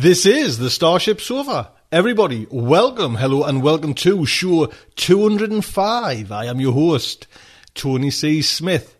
This is the Starship Sofa. Everybody, welcome, hello, and welcome to show 205. I am your host, Tony C. Smith.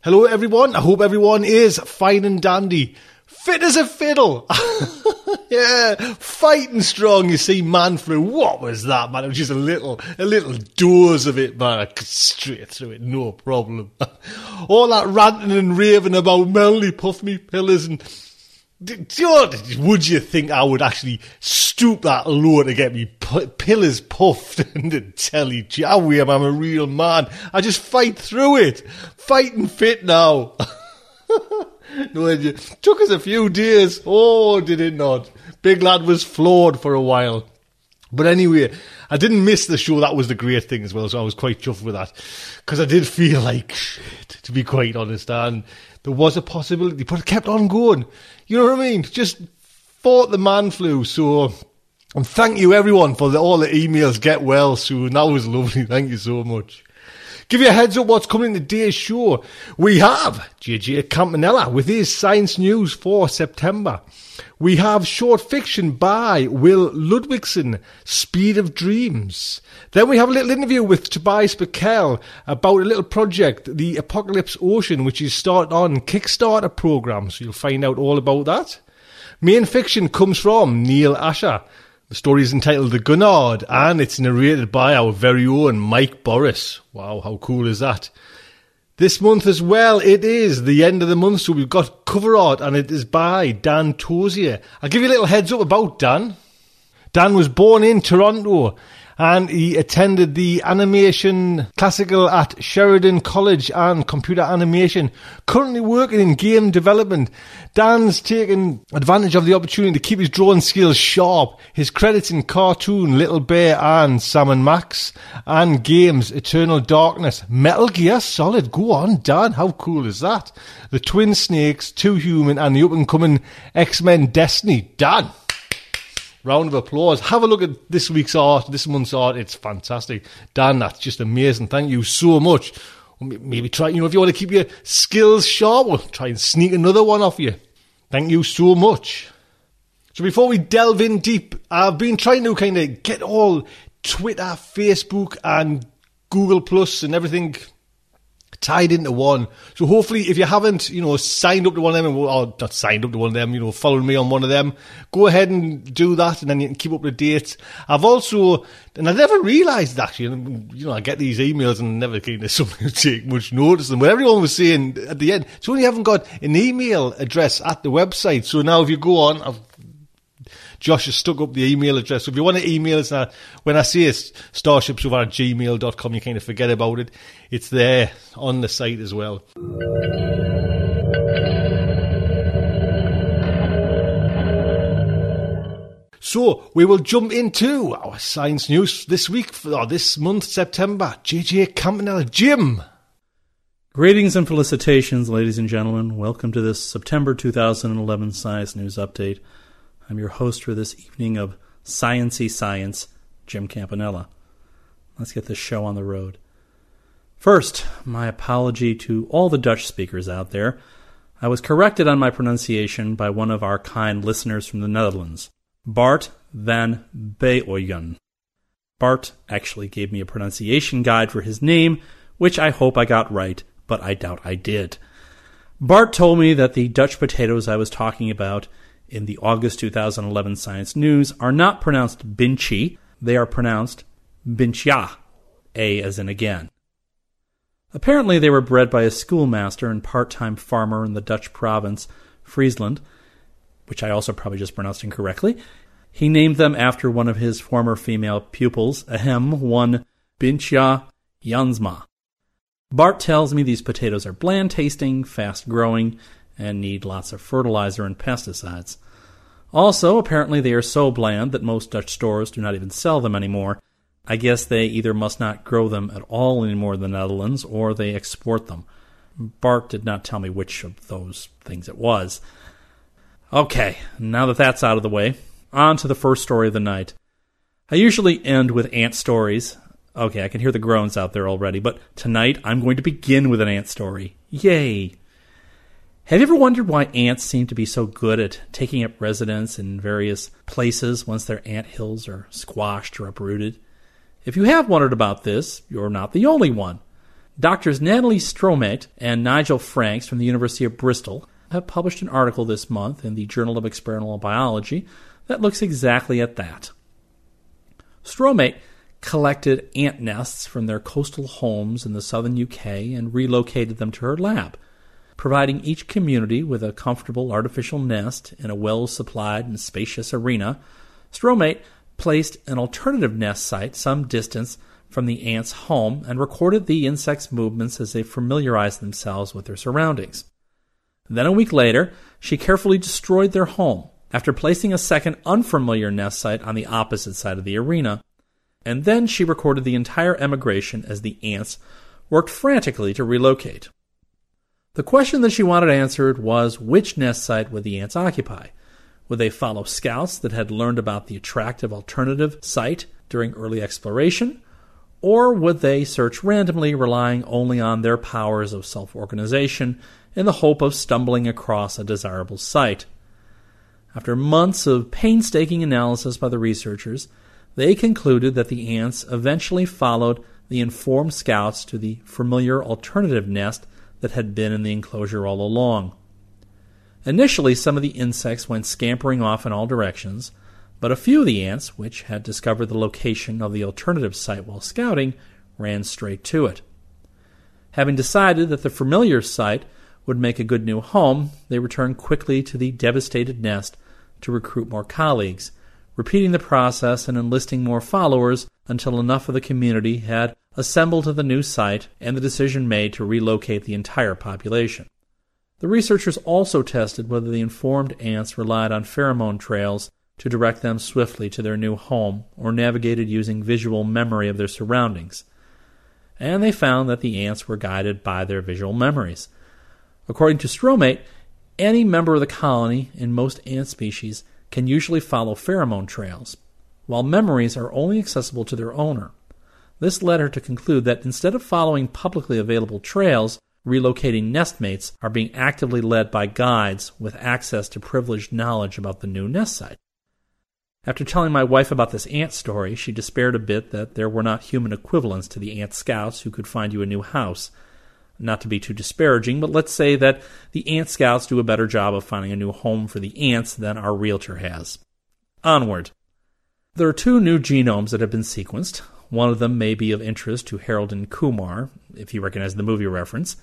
Hello, everyone. I hope everyone is fine and dandy. Fit as a fiddle. yeah, fighting strong. You see, man flu. What was that, man? It was just a little, a little dose of it, man. I could straight through it, no problem. All that ranting and raving about Melanie puff me pillars and. What- oh, would you think I would actually stoop that low to get me p- pillars puffed and tell you, "Gee, I am I'm a real man. I just fight through it. Fighting fit now. Took us a few days. Oh, did it not? Big lad was floored for a while. But anyway, I didn't miss the show. That was the great thing as well. So I was quite chuffed with that. Because I did feel like shit, to be quite honest. And there was a possibility, but it kept on going. You know what I mean? Just fought the man flu. So, and thank you everyone for the, all the emails. Get well soon. That was lovely. Thank you so much. Give you a heads up what's coming in today's show. We have JJ Campanella with his science news for September. We have short fiction by Will Ludwigsen, Speed of Dreams. Then we have a little interview with Tobias Buckell about a little project, the Apocalypse Ocean, which is started on Kickstarter program. So you'll find out all about that. Main fiction comes from Neal Asher. The story is entitled The Gurnard and it's narrated by our very own Mike Boris. Wow, how cool is that? This month as well, it is the end of the month, so we've got cover art and it is by Dan Tozier. I'll give you a little heads up about Dan. Dan was born in Toronto and he attended the animation classical at Sheridan College and computer animation. Currently working in game development. Dan's taken advantage of the opportunity to keep his drawing skills sharp. His credits in cartoon Little Bear and Sam and Max and games Eternal Darkness, Metal Gear Solid. Go on, Dan. How cool is that? The Twin Snakes, Too Human and the up and coming X-Men Destiny. Dan. Round of applause. Have a look at this week's art, this month's art. It's fantastic. Dan, that's just amazing. Thank you so much. Maybe try, you know, if you want to keep your skills sharp, we'll try and sneak another one off you. Thank you so much. So before we delve in deep, I've been trying to kind of get all Twitter, Facebook, and Google Plus and everything tied into one. So hopefully, if you haven't, you know, signed up to one of them, or not signed up to one of them, you know, following me on one of them, go ahead and do that, and then you can keep up to date. I've also, and I never realised actually, you know, I get these emails and never kind of something to take much notice them. But everyone was saying at the end, so you haven't got an email address at the website. So now if you go on, I've Josh has stuck up the email address. So if you want to email us now, when I say it's starshipsofa at gmail.com, you kind of forget about it. It's there on the site as well. So we will jump into our science news this week, or this month, September. JJ Campanella, Jim. Greetings and felicitations, ladies and gentlemen. Welcome to this September 2011 Science News Update. I'm your host for this evening of Sciency Science, Jim Campanella. Let's get this show on the road. First, my apology to all the Dutch speakers out there. I was corrected on my pronunciation by one of our kind listeners from the Netherlands. Bart van Beoyen. Bart actually gave me a pronunciation guide for his name, which I hope I got right, but I doubt I did. Bart told me that the Dutch potatoes I was talking about in the August 2011 Science News are not pronounced Binchi, they are pronounced Binchia, A as in again. Apparently, they were bred by a schoolmaster and part time farmer in the Dutch province, Friesland, which I also probably just pronounced incorrectly. He named them after one of his former female pupils, ahem, one Bintje Jansma. Bart tells me these potatoes are bland tasting, fast growing, and need lots of fertilizer and pesticides. Also, apparently they are so bland that most Dutch stores do not even sell them anymore. I guess they either must not grow them at all anymore in the Netherlands or they export them. Bart did not tell me which of those things it was. Okay, now that that's out of the way, on to the first story of the night. I usually end with ant stories. Okay, I can hear the groans out there already, but tonight I'm going to begin with an ant story. Yay! Have you ever wondered why ants seem to be so good at taking up residence in various places once their ant hills are squashed or uprooted? If you have wondered about this, you're not the only one. Doctors Natalie Stroeymeyt and Nigel Franks from the University of Bristol have published an article this month in the Journal of Experimental Biology that looks exactly at that. Stroeymeyt collected ant nests from their coastal homes in the southern UK and relocated them to her lab, providing each community with a comfortable artificial nest in a well supplied and spacious arena. Stroeymeyt placed an alternative nest site some distance from the ants' home and recorded the insects' movements as they familiarized themselves with their surroundings. Then a week later, she carefully destroyed their home after placing a second unfamiliar nest site on the opposite side of the arena. And then she recorded the entire emigration as the ants worked frantically to relocate. The question that she wanted answered was which nest site would the ants occupy? Would they follow scouts that had learned about the attractive alternative site during early exploration? Or would they search randomly, relying only on their powers of self organization in the hope of stumbling across a desirable site. After months of painstaking analysis by the researchers, they concluded that the ants eventually followed the informed scouts to the familiar alternative nest that had been in the enclosure all along. Initially, some of the insects went scampering off in all directions, but a few of the ants, which had discovered the location of the alternative site while scouting, ran straight to it. Having decided that the familiar site would make a good new home, they returned quickly to the devastated nest to recruit more colleagues, repeating the process and enlisting more followers until enough of the community had assembled to the new site and the decision made to relocate the entire population. The researchers also tested whether the informed ants relied on pheromone trails to direct them swiftly to their new home or navigated using visual memory of their surroundings. And they found that the ants were guided by their visual memories. According to Stroeymeyt, any member of the colony in most ant species can usually follow pheromone trails, while memories are only accessible to their owner. This led her to conclude that instead of following publicly available trails, relocating nestmates are being actively led by guides with access to privileged knowledge about the new nest site. After telling my wife about this ant story, she despaired a bit that there were not human equivalents to the ant scouts who could find you a new house, not to be too disparaging, but let's say that the ant scouts do a better job of finding a new home for the ants than our realtor has. Onward. There are two new genomes that have been sequenced. One of them may be of interest to Harold and Kumar, if you recognize the movie reference.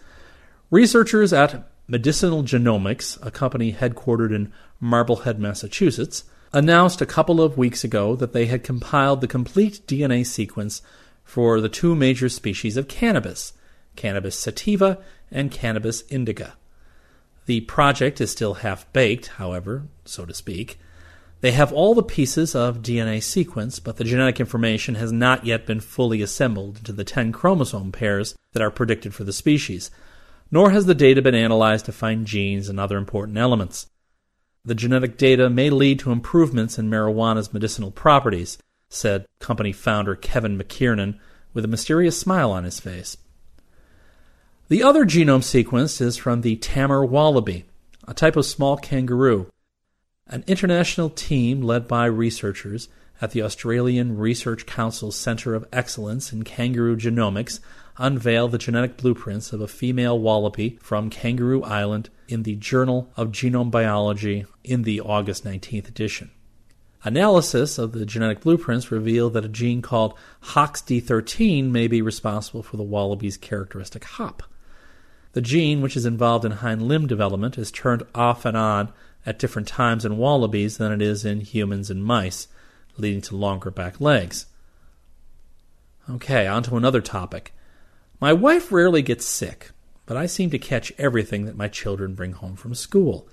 Researchers at Medicinal Genomics, a company headquartered in Marblehead, Massachusetts, announced a couple of weeks ago that they had compiled the complete DNA sequence for the two major species of cannabis, Cannabis sativa and Cannabis indica. The project is still half baked, however, so to speak. They have all the pieces of DNA sequence, but the genetic information has not yet been fully assembled into the 10 chromosome pairs that are predicted for the species, nor has the data been analyzed to find genes and other important elements. The genetic data may lead to improvements in marijuana's medicinal properties, said company founder Kevin McKiernan with a mysterious smile on his face. The other genome sequence is from the Tammar wallaby, a type of small kangaroo an international team led by researchers at the Australian Research Council's Centre of Excellence in Kangaroo Genomics unveiled the genetic blueprints of a female wallaby from Kangaroo Island in the Journal of Genome Biology in the August 19th edition. Analysis of the genetic blueprints revealed that a gene called HOXD13 may be responsible for the wallaby's characteristic hop. The gene, which is involved in hind limb development, is turned off and on at different times in wallabies than it is in humans and mice, leading to longer back legs. Okay, on to another topic. My wife rarely gets sick, but I seem to catch everything that my children bring home from school.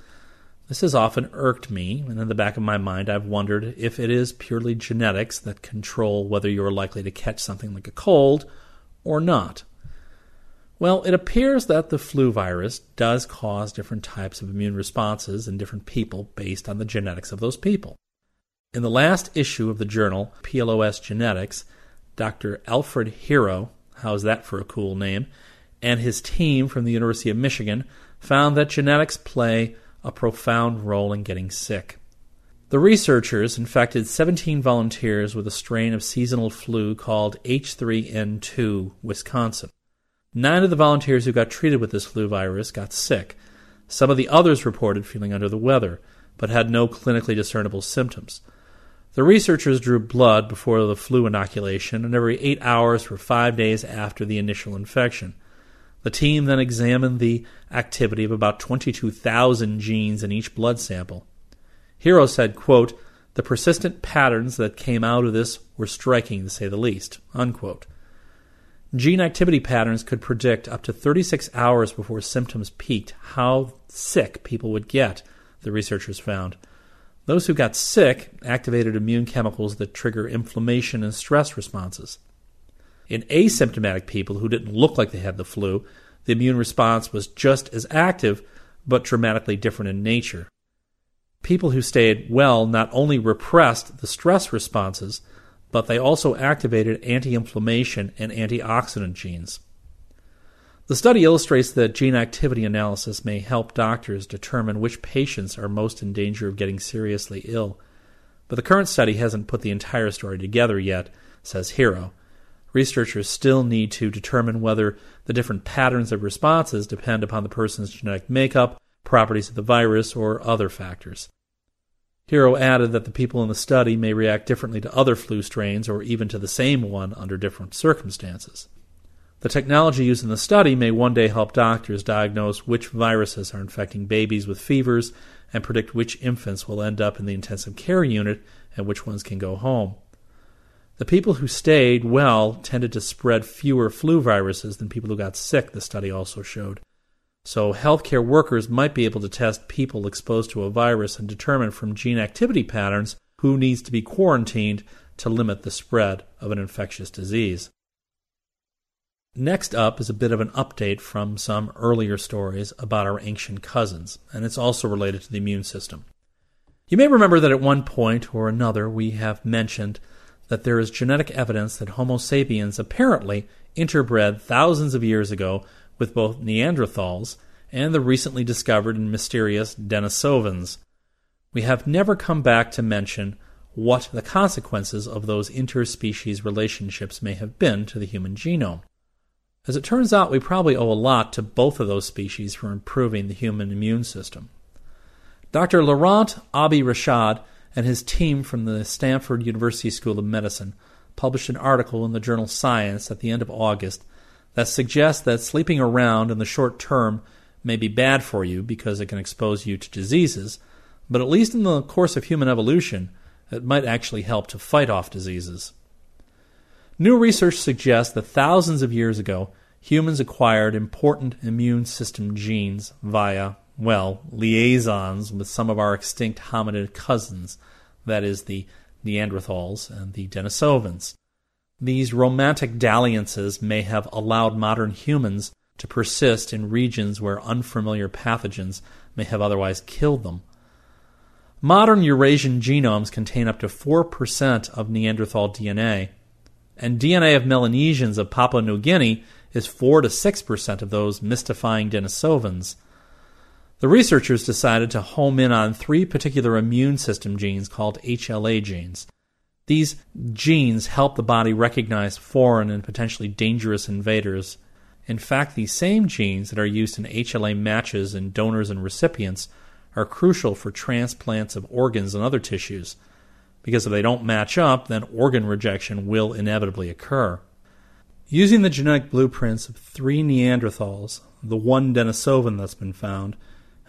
This has often irked me, and in the back of my mind I've wondered if it is purely genetics that control whether you're likely to catch something like a cold or not. Well, it appears that the flu virus does cause different types of immune responses in different people based on the genetics of those people. In the last issue of the journal PLOS Genetics, Dr. Alfred Hero, how's that for a cool name, and his team from the University of Michigan found that genetics play a profound role in getting sick. The researchers infected 17 volunteers with a strain of seasonal flu called H3N2 Wisconsin. Nine of the volunteers who got treated with this flu virus got sick. Some of the others reported feeling under the weather, but had no clinically discernible symptoms. The researchers drew blood before the flu inoculation and every eight hours for five days after the initial infection. The team then examined the activity of about 22,000 genes in each blood sample. Hero said, quote, The persistent patterns that came out of this were striking, to say the least. Unquote. Gene activity patterns could predict up to 36 hours before symptoms peaked how sick people would get, the researchers found. Those who got sick activated immune chemicals that trigger inflammation and stress responses. In asymptomatic people who didn't look like they had the flu, the immune response was just as active, but dramatically different in nature. People who stayed well not only repressed the stress responses, but they also activated anti inflammation and antioxidant genes. The study illustrates that gene activity analysis may help doctors determine which patients are most in danger of getting seriously ill. But the current study hasn't put the entire story together yet, says Hero. Researchers still need to determine whether the different patterns of responses depend upon the person's genetic makeup, properties of the virus, or other factors. Hero added that the people in the study may react differently to other flu strains or even to the same one under different circumstances. The technology used in the study may one day help doctors diagnose which viruses are infecting babies with fevers and predict which infants will end up in the intensive care unit and which ones can go home. The people who stayed well tended to spread fewer flu viruses than people who got sick, the study also showed. So, healthcare workers might be able to test people exposed to a virus and determine from gene activity patterns who needs to be quarantined to limit the spread of an infectious disease. Next up is a bit of an update from some earlier stories about our ancient cousins, and it's also related to the immune system. You may remember that at one point or another we have mentioned that there is genetic evidence that Homo sapiens apparently interbred thousands of years ago with both Neanderthals and the recently discovered and mysterious Denisovans. We have never come back to mention what the consequences of those interspecies relationships may have been to the human genome. As it turns out, we probably owe a lot to both of those species for improving the human immune system. Dr. Laurent Abi-Rached and his team from the Stanford University School of Medicine published an article in the journal Science at the end of August that suggests that sleeping around in the short term may be bad for you because it can expose you to diseases, but at least in the course of human evolution, it might actually help to fight off diseases. New research suggests that thousands of years ago, humans acquired important immune system genes via, well, liaisons with some of our extinct hominid cousins, that is, the Neanderthals and the Denisovans. These romantic dalliances may have allowed modern humans to persist in regions where unfamiliar pathogens may have otherwise killed them. Modern Eurasian genomes contain up to 4% of Neanderthal DNA, and DNA of Melanesians of Papua New Guinea is 4 to 6% of those mystifying Denisovans. The researchers decided to home in on three particular immune system genes called HLA genes. These genes help the body recognize foreign and potentially dangerous invaders. In fact, these same genes that are used in HLA matches in donors and recipients are crucial for transplants of organs and other tissues, because if they don't match up, then organ rejection will inevitably occur. Using the genetic blueprints of three Neanderthals, the one Denisovan that's been found,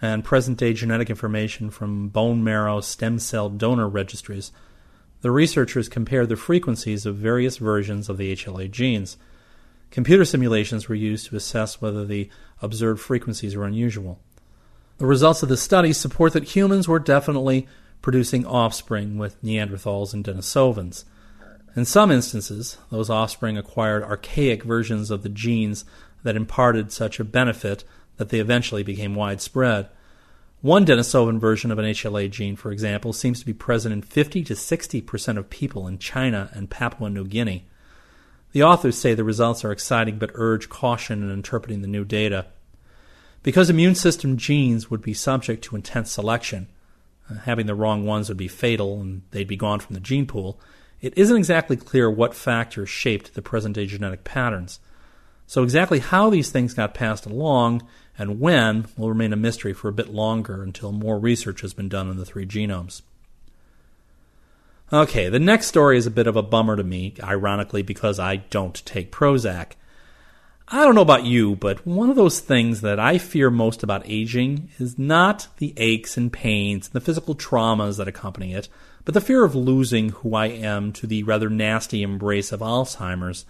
and present day genetic information from bone marrow stem cell donor registries, the researchers compared the frequencies of various versions of the HLA genes. Computer simulations were used to assess whether the observed frequencies were unusual. The results of the study support that humans were definitely producing offspring with Neanderthals and Denisovans. In some instances, those offspring acquired archaic versions of the genes that imparted such a benefit that they eventually became widespread. One Denisovan version of an HLA gene, for example, seems to be present in 50 to 60 percent of people in China and Papua New Guinea. The authors say the results are exciting but urge caution in interpreting the new data. Because immune system genes would be subject to intense selection, uh, having the wrong ones would be fatal and they'd be gone from the gene pool, it isn't exactly clear what factors shaped the present day genetic patterns. So, exactly how these things got passed along and when will remain a mystery for a bit longer until more research has been done on the three genomes. Okay, the next story is a bit of a bummer to me, ironically, because I don't take Prozac. I don't know about you, but one of those things that I fear most about aging is not the aches and pains and the physical traumas that accompany it, but the fear of losing who I am to the rather nasty embrace of Alzheimer's.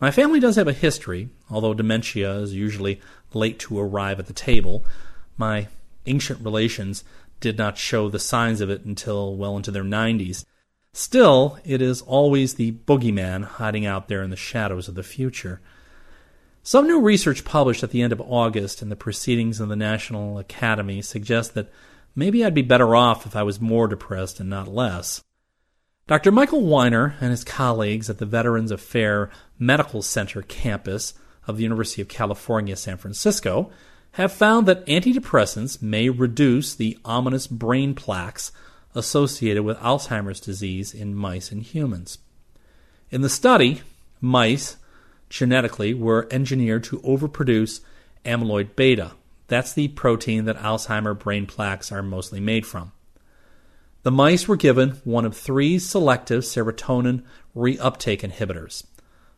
My family does have a history, although dementia is usually late to arrive at the table. My ancient relations did not show the signs of it until well into their 90s. Still, it is always the boogeyman hiding out there in the shadows of the future. Some new research published at the end of August in the Proceedings of the National Academy suggests that maybe I'd be better off if I was more depressed and not less. Dr. Michael Weiner and his colleagues at the Veterans Affairs Medical Center campus of the University of California, San Francisco, have found that antidepressants may reduce the ominous brain plaques associated with Alzheimer's disease in mice and humans. In the study, mice genetically were engineered to overproduce amyloid beta. That's the protein that Alzheimer brain plaques are mostly made from. The mice were given one of three selective serotonin reuptake inhibitors,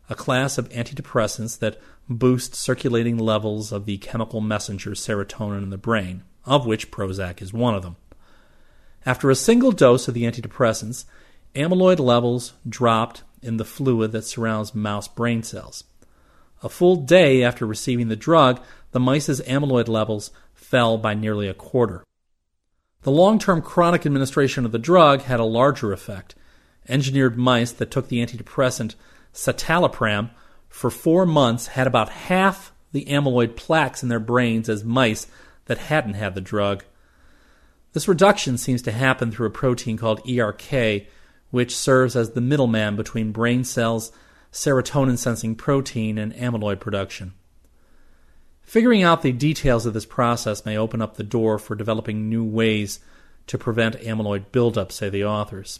a class of antidepressants that boost circulating levels of the chemical messenger serotonin in the brain, of which Prozac is one of them. After a single dose of the antidepressants, amyloid levels dropped in the fluid that surrounds mouse brain cells. A full day after receiving the drug, the mice's amyloid levels fell by nearly a quarter. The long term chronic administration of the drug had a larger effect. Engineered mice that took the antidepressant citalopram for four months had about half the amyloid plaques in their brains as mice that hadn't had the drug. This reduction seems to happen through a protein called ERK, which serves as the middleman between brain cells, serotonin sensing protein, and amyloid production. Figuring out the details of this process may open up the door for developing new ways to prevent amyloid buildup, say the authors.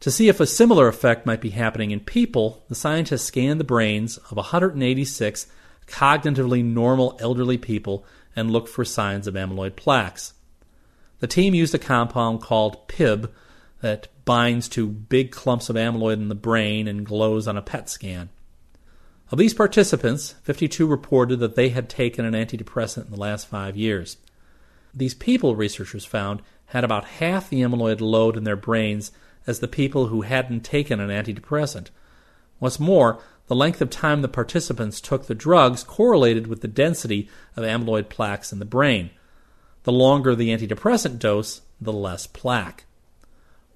To see if a similar effect might be happening in people, the scientists scanned the brains of 186 cognitively normal elderly people and looked for signs of amyloid plaques. The team used a compound called PIB that binds to big clumps of amyloid in the brain and glows on a PET scan. Of these participants, 52 reported that they had taken an antidepressant in the last five years. These people, researchers found, had about half the amyloid load in their brains as the people who hadn't taken an antidepressant. What's more, the length of time the participants took the drugs correlated with the density of amyloid plaques in the brain. The longer the antidepressant dose, the less plaque.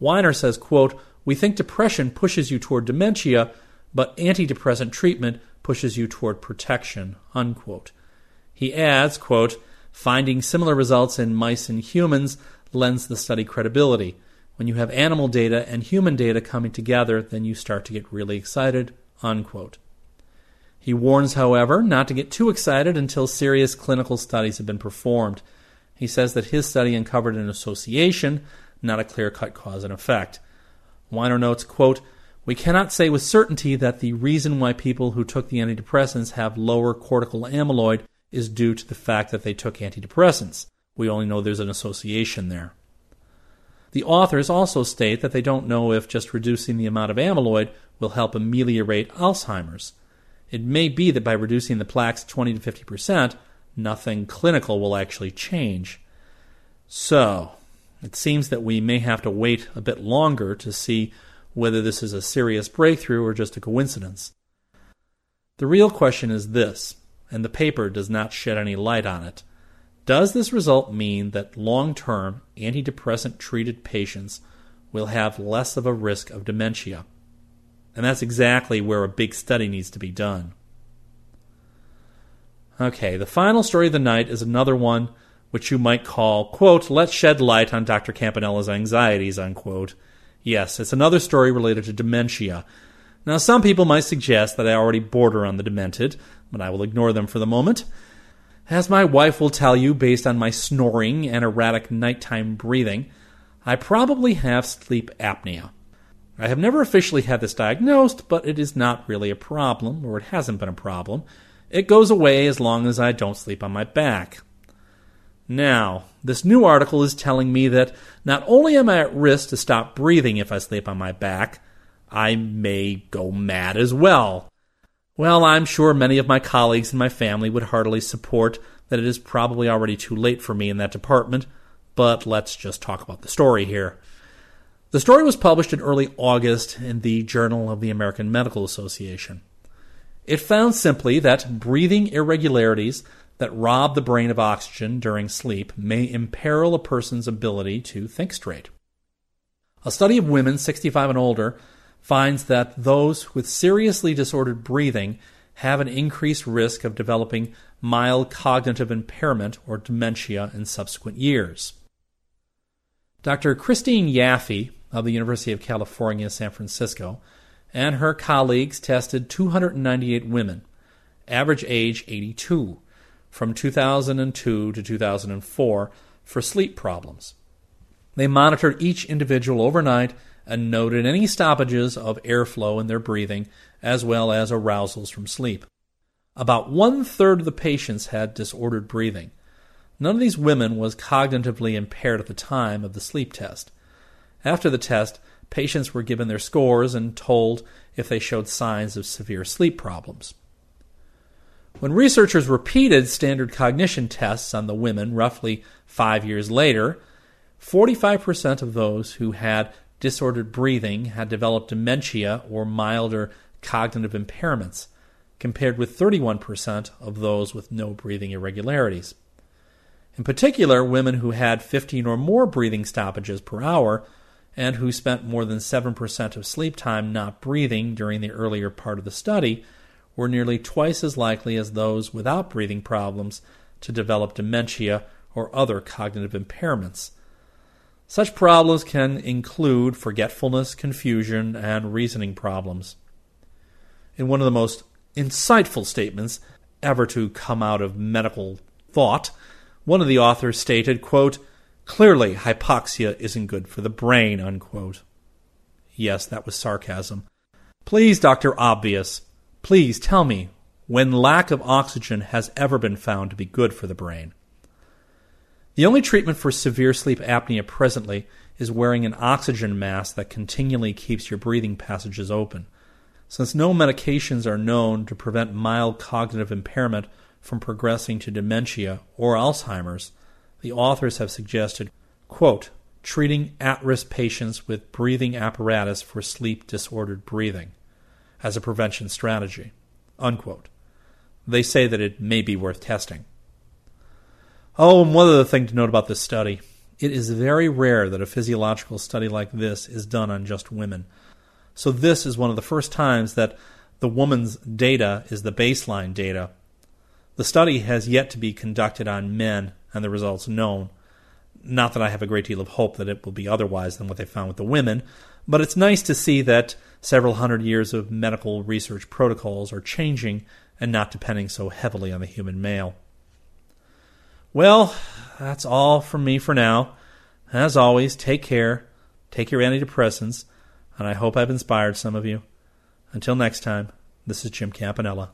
Weiner says, quote, We think depression pushes you toward dementia, but antidepressant treatment pushes you toward protection, unquote. He adds, quote, Finding similar results in mice and humans lends the study credibility. When you have animal data and human data coming together, then you start to get really excited, Unquote. He warns, however, not to get too excited until serious clinical studies have been performed. He says that his study uncovered an association, not a clear cut cause and effect. Weiner notes, quote, We cannot say with certainty that the reason why people who took the antidepressants have lower cortical amyloid is due to the fact that they took antidepressants. We only know there's an association there. The authors also state that they don't know if just reducing the amount of amyloid will help ameliorate Alzheimer's. It may be that by reducing the plaques 20 to 50 percent, nothing clinical will actually change. So, it seems that we may have to wait a bit longer to see whether this is a serious breakthrough or just a coincidence. The real question is this, and the paper does not shed any light on it. Does this result mean that long term antidepressant treated patients will have less of a risk of dementia? And that's exactly where a big study needs to be done. Okay, the final story of the night is another one which you might call, quote, let's shed light on Dr. Campanella's anxieties, unquote. Yes, it's another story related to dementia. Now, some people might suggest that I already border on the demented, but I will ignore them for the moment. As my wife will tell you, based on my snoring and erratic nighttime breathing, I probably have sleep apnea. I have never officially had this diagnosed, but it is not really a problem, or it hasn't been a problem. It goes away as long as I don't sleep on my back. Now, this new article is telling me that not only am I at risk to stop breathing if I sleep on my back, I may go mad as well. Well, I'm sure many of my colleagues and my family would heartily support that it is probably already too late for me in that department, but let's just talk about the story here. The story was published in early August in the Journal of the American Medical Association. It found simply that breathing irregularities that rob the brain of oxygen during sleep may imperil a person's ability to think straight. A study of women 65 and older finds that those with seriously disordered breathing have an increased risk of developing mild cognitive impairment or dementia in subsequent years. Dr. Kristine Yaffe of the University of California, San Francisco, and her colleagues tested 298 women, average age 82, from 2002 to 2004 for sleep problems. They monitored each individual overnight and noted any stoppages of airflow in their breathing as well as arousals from sleep. About one third of the patients had disordered breathing. None of these women was cognitively impaired at the time of the sleep test. After the test, patients were given their scores and told if they showed signs of severe sleep problems. When researchers repeated standard cognition tests on the women roughly five years later, 45% of those who had disordered breathing had developed dementia or milder cognitive impairments, compared with 31% of those with no breathing irregularities. In particular, women who had 15 or more breathing stoppages per hour and who spent more than 7% of sleep time not breathing during the earlier part of the study were nearly twice as likely as those without breathing problems to develop dementia or other cognitive impairments. Such problems can include forgetfulness, confusion, and reasoning problems. In one of the most insightful statements ever to come out of medical thought, one of the authors stated, quote, Clearly, hypoxia isn't good for the brain, unquote. Yes, that was sarcasm. Please, Dr. Obvious, please tell me when lack of oxygen has ever been found to be good for the brain. The only treatment for severe sleep apnea presently is wearing an oxygen mask that continually keeps your breathing passages open. Since no medications are known to prevent mild cognitive impairment from progressing to dementia or Alzheimer's, the authors have suggested, quote, treating at risk patients with breathing apparatus for sleep disordered breathing as a prevention strategy. Unquote. They say that it may be worth testing. Oh, and one other thing to note about this study it is very rare that a physiological study like this is done on just women. So, this is one of the first times that the woman's data is the baseline data. The study has yet to be conducted on men and the results known. Not that I have a great deal of hope that it will be otherwise than what they found with the women, but it's nice to see that several hundred years of medical research protocols are changing and not depending so heavily on the human male. Well, that's all from me for now. As always, take care, take your antidepressants, and I hope I've inspired some of you. Until next time, this is Jim Campanella.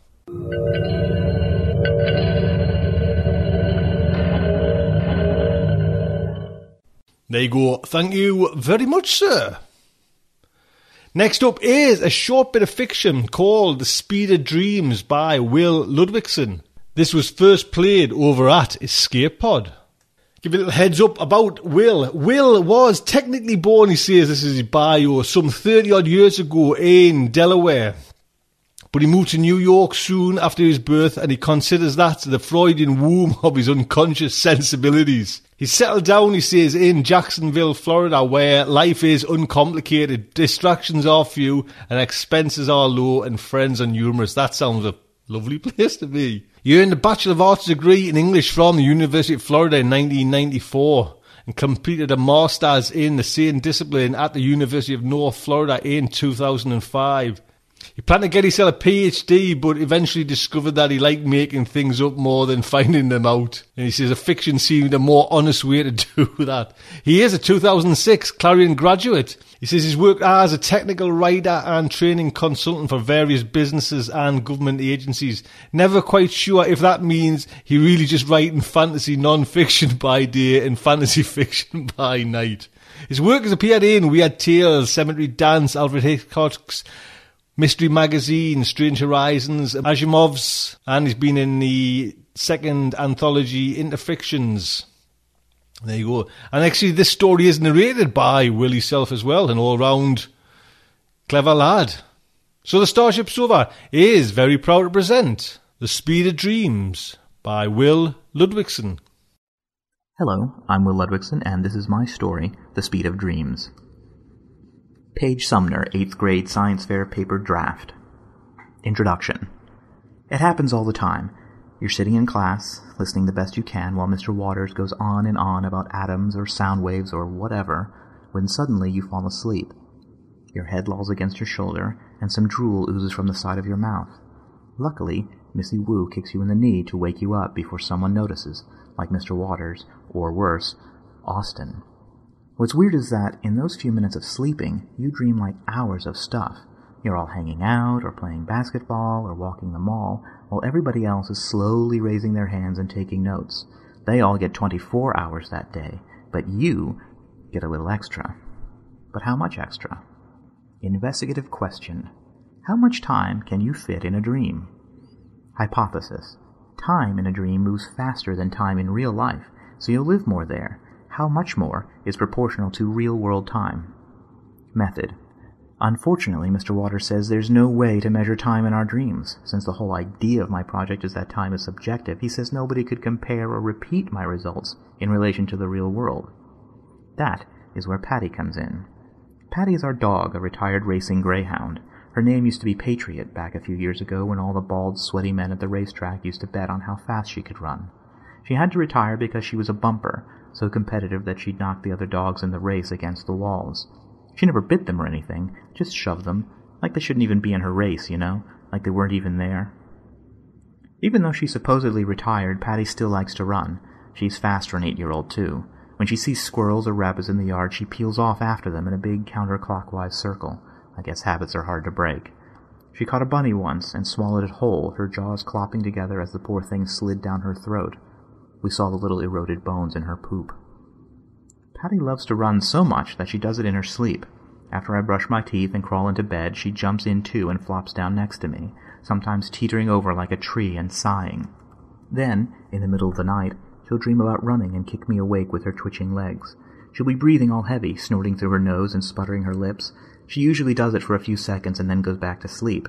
There you go. Thank you very much, sir. Next up is a short bit of fiction called The Speed of Dreams by Will Ludwigsen. This was first played over at Escape Pod. Give a little heads up about Will. Will was technically born, he says, this is his bio, some 30 odd years ago in Delaware. But he moved to New York soon after his birth and he considers that the Freudian womb of his unconscious sensibilities. He settled down, he says, in Jacksonville, Florida, where life is uncomplicated, distractions are few, and expenses are low, and friends are numerous. That sounds a lovely place to be. He earned a Bachelor of Arts degree in English from the University of Florida in 1994 and completed a Master's in the same discipline at the University of North Florida in 2005. He planned to get himself a PhD, but eventually discovered that he liked making things up more than finding them out. And he says a fiction seemed a more honest way to do that. He is a 2006 Clarion graduate. He says he's worked as a technical writer and training consultant for various businesses and government agencies. Never quite sure if that means he really just writing fantasy non-fiction by day and fantasy fiction by night. His work has appeared in Weird Tales, Cemetery Dance, Alfred Hitchcock's Mystery Magazine, Strange Horizons, Asimov's, and he's been in the second anthology Interfictions. There you go. And actually, this story is narrated by Willie Self as well, an all round clever lad. So, the Starship Sofa is very proud to present The Speed of Dreams by Will Ludwigsen. Hello, I'm Will Ludwigsen, and this is my story, The Speed of Dreams. Paige Sumner, 8th grade science fair paper draft. Introduction. It happens all the time. You're sitting in class, listening the best you can while Mr. Waters goes on and on about atoms or sound waves or whatever, when suddenly you fall asleep. Your head lolls against your shoulder, and some drool oozes from the side of your mouth. Luckily, Missy Wu kicks you in the knee to wake you up before someone notices, like Mr. Waters, or worse, Austin. What's weird is that in those few minutes of sleeping, you dream like hours of stuff. You're all hanging out, or playing basketball, or walking the mall, while everybody else is slowly raising their hands and taking notes. They all get 24 hours that day, but you get a little extra. But how much extra? Investigative question. How much time can you fit in a dream? Hypothesis. Time in a dream moves faster than time in real life, so you'll live more there how much more is proportional to real world time. Method. Unfortunately, Mr. Waters says there's no way to measure time in our dreams. Since the whole idea of my project is that time is subjective, he says nobody could compare or repeat my results in relation to the real world. That is where Patty comes in. Patty is our dog, a retired racing greyhound. Her name used to be Patriot back a few years ago when all the bald, sweaty men at the racetrack used to bet on how fast she could run. She had to retire because she was a bumper, so competitive that she'd knock the other dogs in the race against the walls. She never bit them or anything, just shoved them, like they shouldn't even be in her race, you know, like they weren't even there. Even though she's supposedly retired, Patty still likes to run. She's fast for an eight-year-old, too. When she sees squirrels or rabbits in the yard, she peels off after them in a big counterclockwise circle. I guess habits are hard to break. She caught a bunny once and swallowed it whole, her jaws clopping together as the poor thing slid down her throat. We saw the little eroded bones in her poop. Patty loves to run so much that she does it in her sleep. After I brush my teeth and crawl into bed, she jumps in too and flops down next to me, sometimes teetering over like a tree and sighing. Then, in the middle of the night, she'll dream about running and kick me awake with her twitching legs. She'll be breathing all heavy, snorting through her nose and sputtering her lips. She usually does it for a few seconds and then goes back to sleep.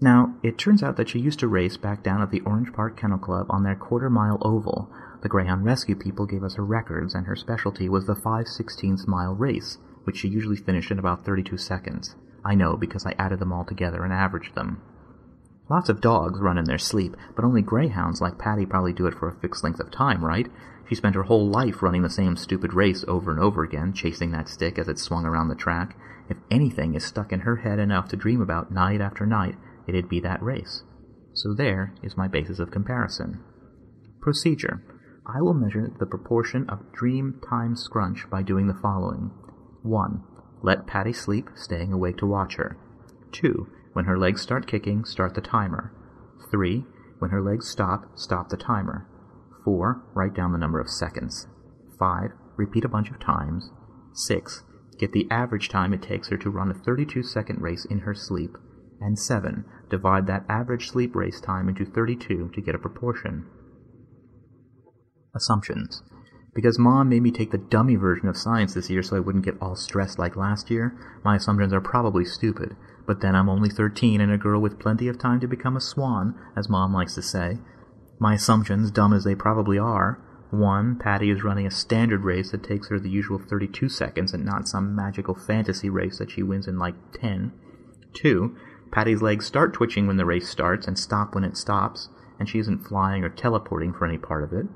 Now, it turns out that she used to race back down at the Orange Park Kennel Club on their quarter mile oval. The Greyhound Rescue people gave us her records, and her specialty was the 5 16th mile race, which she usually finished in about 32 seconds. I know because I added them all together and averaged them. Lots of dogs run in their sleep, but only greyhounds like Patty probably do it for a fixed length of time, right? She spent her whole life running the same stupid race over and over again, chasing that stick as it swung around the track. If anything is stuck in her head enough to dream about night after night, it'd be that race. So there is my basis of comparison. Procedure. I will measure the proportion of dream time scrunch by doing the following. 1. Let Patty sleep, staying awake to watch her. 2. When her legs start kicking, start the timer. 3. When her legs stop, stop the timer. 4. Write down the number of seconds. 5. Repeat a bunch of times. 6. Get the average time it takes her to run a 32 second race in her sleep. And 7. Divide that average sleep race time into 32 to get a proportion. Assumptions. Because mom made me take the dummy version of science this year so I wouldn't get all stressed like last year, my assumptions are probably stupid. But then I'm only 13 and a girl with plenty of time to become a swan, as mom likes to say. My assumptions, dumb as they probably are, 1. Patty is running a standard race that takes her the usual 32 seconds and not some magical fantasy race that she wins in like 10. 2. Patty's legs start twitching when the race starts and stop when it stops, and she isn't flying or teleporting for any part of it.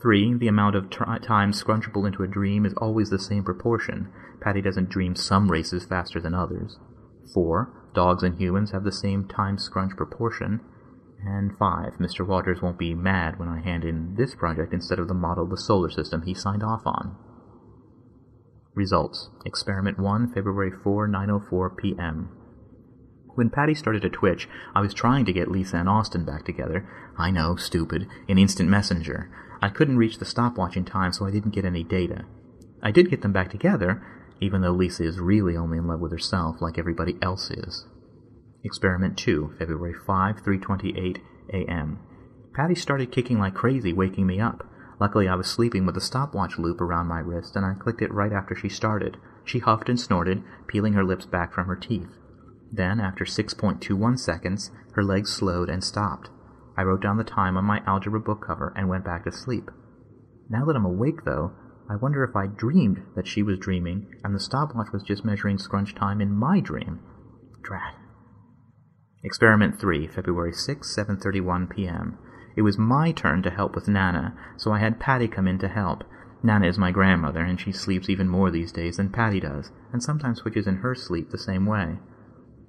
3. The amount of time scrunchable into a dream is always the same proportion. Patty doesn't dream some races faster than others. 4. Dogs and humans have the same time scrunch proportion. And 5. Mr. Waters won't be mad when I hand in this project instead of the model of the solar system he signed off on. Results. Experiment 1, February 4, 9.04 p.m. When Patty started to twitch, I was trying to get Lisa and Austin back together. I know, stupid, in Instant Messenger. I couldn't reach the stopwatch in time, so I didn't get any data. I did get them back together, even though Lisa is really only in love with herself like everybody else is. Experiment 2, February 5, 3:28 a.m. Patty started kicking like crazy, waking me up. Luckily, I was sleeping with a stopwatch loop around my wrist, and I clicked it right after she started. She huffed and snorted, peeling her lips back from her teeth. Then, after 6.21 seconds, her legs slowed and stopped. I wrote down the time on my algebra book cover and went back to sleep. Now that I'm awake, though, I wonder if I dreamed that she was dreaming and the stopwatch was just measuring scrunch time in my dream. Drat. Experiment 3, February 6, 7:31 p.m. It was my turn to help with Nana, so I had Patty come in to help. Nana is my grandmother, and she sleeps even more these days than Patty does, and sometimes switches in her sleep the same way.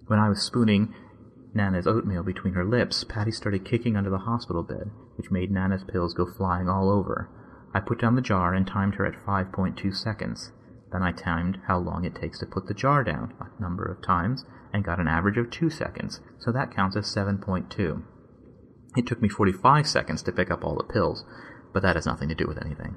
When I was spooning Nana's oatmeal between her lips, Patty started kicking under the hospital bed, which made Nana's pills go flying all over. I put down the jar and timed her at 5.2 seconds. Then I timed how long it takes to put the jar down, a number of times, and got an average of 2 seconds, so that counts as 7.2. It took me 45 seconds to pick up all the pills, but that has nothing to do with anything.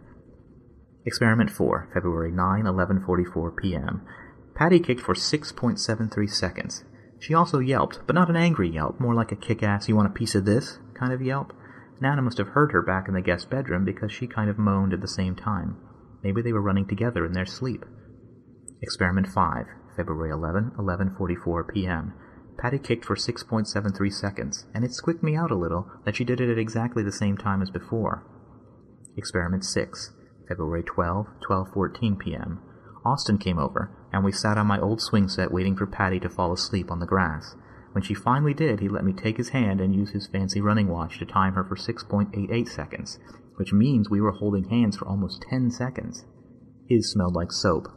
Experiment 4, February 9, 11:44 p.m. Patty kicked for 6.73 seconds. She also yelped, but not an angry yelp, more like a kick-ass you want a piece of this kind of yelp. Nana must have heard her back in the guest bedroom because she kind of moaned at the same time. Maybe they were running together in their sleep. Experiment 5, February 11, 11:44 p.m. Patty kicked for 6.73 seconds, and it squicked me out a little that she did it at exactly the same time as before. Experiment 6, February 12, 12:14 p.m. Austin came over, and we sat on my old swing set waiting for Patty to fall asleep on the grass. When she finally did, he let me take his hand and use his fancy running watch to time her for 6.88 seconds, which means we were holding hands for almost 10 seconds. His smelled like soap.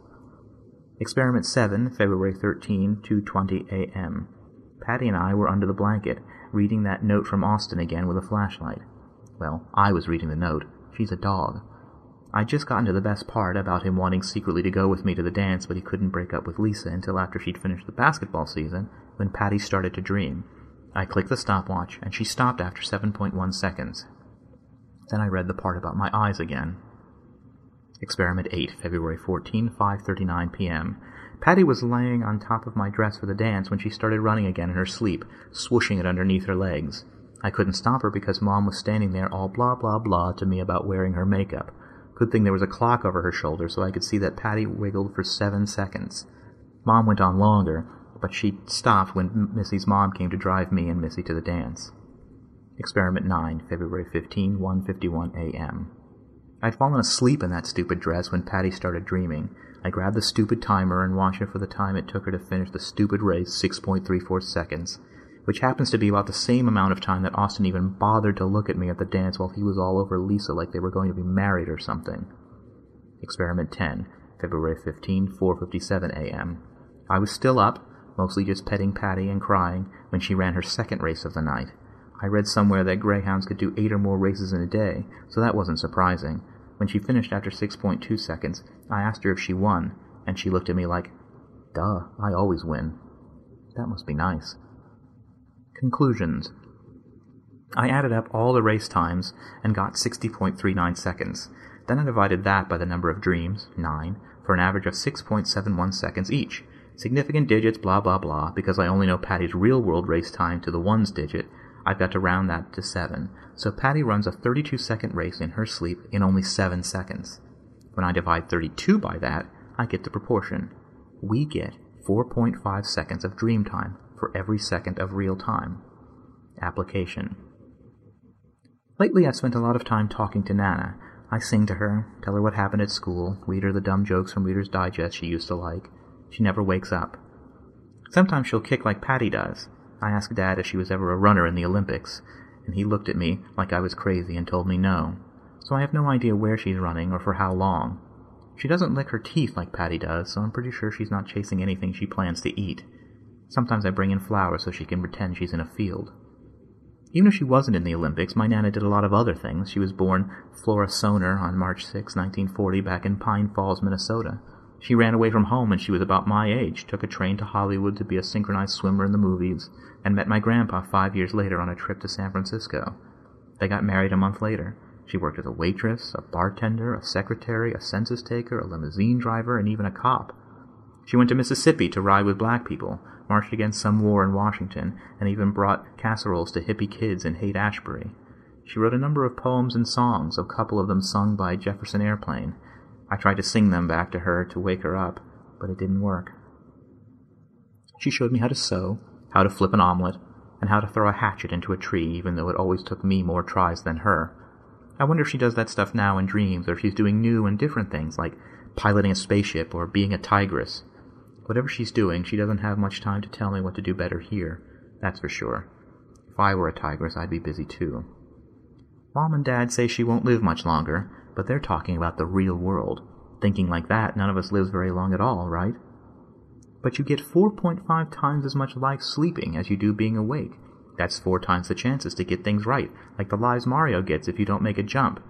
Experiment 7, February 13, 2:20 a.m. Patty and I were under the blanket, reading that note from Austin again with a flashlight. Well, I was reading the note. She's a dog. I'd just gotten to the best part about him wanting secretly to go with me to the dance, but he couldn't break up with Lisa until after she'd finished the basketball season, when Patty started to dream. I clicked the stopwatch, and she stopped after 7.1 seconds. Then I read the part about my eyes again. Experiment 8, February 14, 5.39 p.m. Patty was laying on top of my dress for the dance when she started running again in her sleep, swooshing it underneath her legs. I couldn't stop her because Mom was standing there all blah blah blah to me about wearing her makeup. Good thing there was a clock over her shoulder so I could see that Patty wiggled for seven seconds. Mom went on longer, but she stopped when Missy's mom came to drive me and Missy to the dance. Experiment 9, February 15, 1.51 a.m. I'd fallen asleep in that stupid dress when Patty started dreaming. I grabbed the stupid timer and watched her for the time it took her to finish the stupid race, 6.34 seconds, which happens to be about the same amount of time that Austin even bothered to look at me at the dance while he was all over Lisa like they were going to be married or something. Experiment 10, February 15, 4.57 a.m. I was still up, mostly just petting Patty and crying, when she ran her second race of the night. I read somewhere that greyhounds could do eight or more races in a day, so that wasn't surprising. When she finished after 6.2 seconds, I asked her if she won, and she looked at me like, Duh, I always win. That must be nice. Conclusions I added up all the race times and got 60.39 seconds. Then I divided that by the number of dreams, 9, for an average of 6.71 seconds each. Significant digits, blah blah blah, because I only know Patty's real world race time to the ones digit, I've got to round that to 7. So Patty runs a 32 second race in her sleep in only 7 seconds. When I divide 32 by that, I get the proportion. We get 4.5 seconds of dream time for every second of real time. Application. Lately, I've spent a lot of time talking to Nana. I sing to her, tell her what happened at school, read her the dumb jokes from Reader's Digest she used to like. She never wakes up. Sometimes she'll kick like Patty does. I asked Dad if she was ever a runner in the Olympics, and he looked at me like I was crazy and told me no. So I have no idea where she's running or for how long. She doesn't lick her teeth like Patty does, so I'm pretty sure she's not chasing anything she plans to eat. Sometimes I bring in flowers so she can pretend she's in a field. Even if she wasn't in the Olympics, my Nana did a lot of other things. She was born Flora Soner on March 6, 1940, back in Pine Falls, Minnesota. She ran away from home when she was about my age, took a train to Hollywood to be a synchronized swimmer in the movies, and met my grandpa five years later on a trip to San Francisco. They got married a month later. She worked as a waitress, a bartender, a secretary, a census taker, a limousine driver, and even a cop. She went to Mississippi to ride with black people, marched against some war in Washington, and even brought casseroles to hippie kids in Haight Ashbury. She wrote a number of poems and songs, a couple of them sung by Jefferson Airplane. I tried to sing them back to her to wake her up, but it didn't work. She showed me how to sew, how to flip an omelet, and how to throw a hatchet into a tree, even though it always took me more tries than her. I wonder if she does that stuff now in dreams, or if she's doing new and different things, like piloting a spaceship or being a tigress. Whatever she's doing, she doesn't have much time to tell me what to do better here, that's for sure. If I were a tigress, I'd be busy too. Mom and Dad say she won't live much longer, but they're talking about the real world. Thinking like that, none of us lives very long at all, right? But you get 4.5 times as much life sleeping as you do being awake. That's four times the chances to get things right, like the lives Mario gets if you don't make a jump.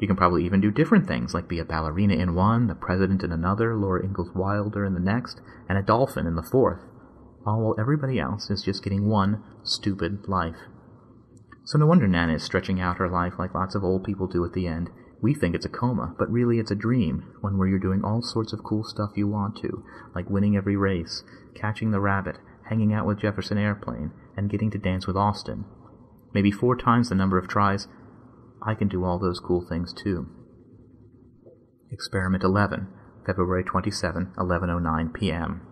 You can probably even do different things, like be a ballerina in one, the president in another, Laura Ingalls Wilder in the next, and a dolphin in the fourth, all while everybody else is just getting one stupid life. So no wonder Nana is stretching out her life like lots of old people do at the end, we think it's a coma, but really it's a dream, one where you're doing all sorts of cool stuff you want to, like winning every race, catching the rabbit, hanging out with Jefferson Airplane, and getting to dance with Austin. Maybe four times the number of tries, I can do all those cool things too. Experiment 11, February 27, 11.09 p.m.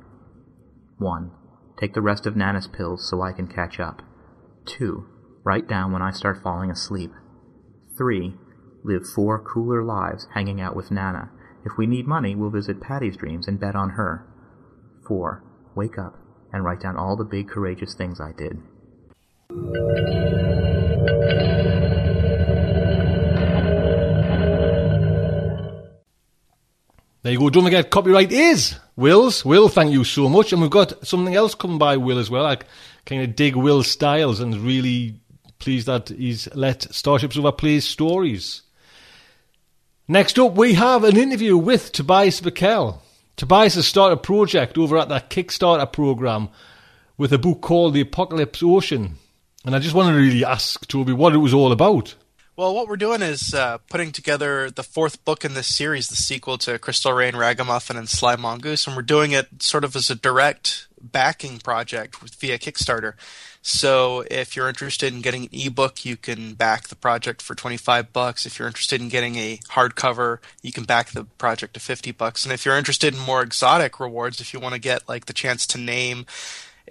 1. Take the rest of Nana's pills so I can catch up. 2. Write down when I start falling asleep. 3 live four cooler lives hanging out with Nana. If we need money, we'll visit Patty's dreams and bet on her. 4. Wake up and write down all the big courageous things I did. There you go. Don't forget, copyright is Will's. Will, thank you so much. And we've got something else coming by Will as well. I kind of dig Will's styles and really pleased that he's let StarShipSofa play stories. Next up, we have an interview with Tobias Buckell. Tobias has started a project over at that Kickstarter program with a book called The Apocalypse Ocean. And I just wanted to really ask Toby what it was all about. Well, what we're doing is uh, putting together the fourth book in this series, the sequel to Crystal Rain, Ragamuffin, and Sly Mongoose, and we're doing it sort of as a direct backing project via Kickstarter. So if you're interested in getting an ebook, you can back the project for 25 bucks. If you're interested in getting a hardcover, you can back the project to 50 bucks. And if you're interested in more exotic rewards, if you want to get like the chance to name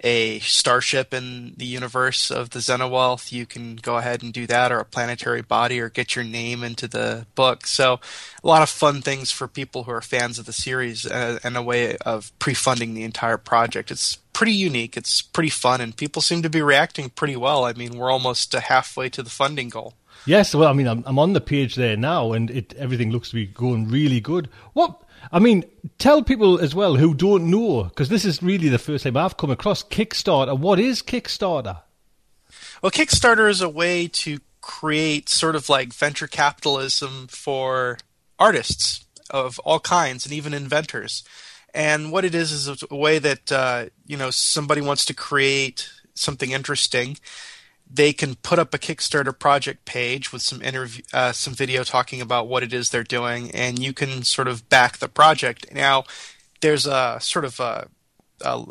a starship in the universe of the Xenowealth, you can go ahead and do that, or a planetary body, or get your name into the book. So, a lot of fun things for people who are fans of the series, uh, and a way of pre-funding the entire project. It's pretty unique. It's pretty fun, and people seem to be reacting pretty well. I mean, we're almost halfway to the funding goal. Yes, well, I mean, I'm, I'm on the page there now, and it everything looks to be going really good. What I mean, tell people as well who don't know, because this is really the first time I've come across Kickstarter. What is Kickstarter? Well, Kickstarter is a way to create sort of like venture capitalism for artists of all kinds and even inventors. And what it is is a way that uh, you know somebody wants to create something interesting they can put up a Kickstarter project page with some interview, uh, some video talking about what it is they're doing, and you can sort of back the project. Now, there's a sort of a, a,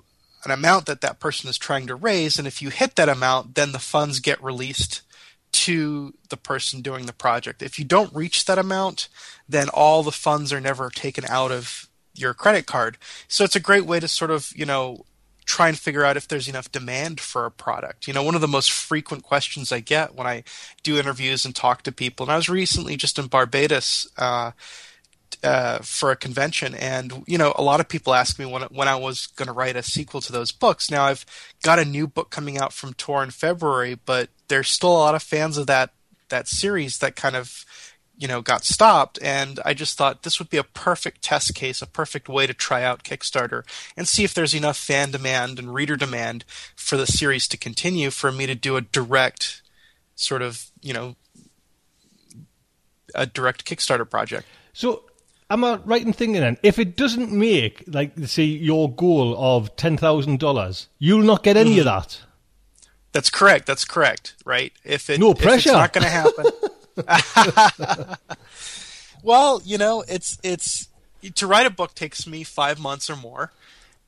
an amount that that person is trying to raise, and if you hit that amount, then the funds get released to the person doing the project. If you don't reach that amount, then all the funds are never taken out of your credit card. So it's a great way to sort of, you know, try and figure out if there's enough demand for a product. You know, one of the most frequent questions I get when I do interviews and talk to people, and I was recently just in Barbados uh, uh, for a convention, and you know, a lot of people ask me when when I was going to write a sequel to those books. Now I've got a new book coming out from Tor in February, but there's still a lot of fans of that that series that kind of you know got stopped and i just thought this would be a perfect test case a perfect way to try out kickstarter and see if there's enough fan demand and reader demand for the series to continue for me to do a direct sort of you know a direct kickstarter project. So am i right in thinking then if it doesn't make like say your goal of $10000 you'll not get any mm-hmm. of that? That's correct. That's correct. Right? If it no pressure. if it's not going to happen well, you know, it's it's to write a book takes me five months or more,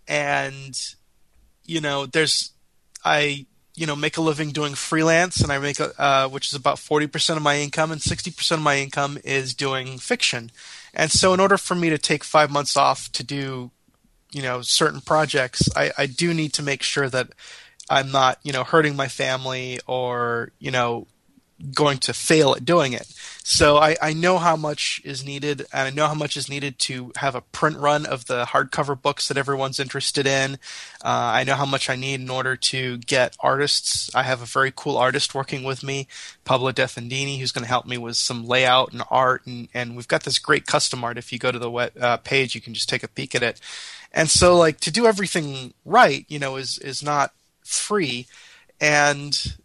and you know, there's I you know make a living doing freelance, and I make a uh, which is about forty percent of my income, and sixty percent of my income is doing fiction, and so in order for me to take five months off to do you know certain projects, I, I do need to make sure that I'm not you know hurting my family or you know going to fail at doing it. So I, I know how much is needed, and I know how much is needed to have a print run of the hardcover books that everyone's interested in. Uh, I know how much I need in order to get artists. I have a very cool artist working with me, Pablo Defendini, who's going to help me with some layout and art, and, and we've got this great custom art. If you go to the web, uh, page, you can just take a peek at it. And so, like to do everything right, you know, is is not free, and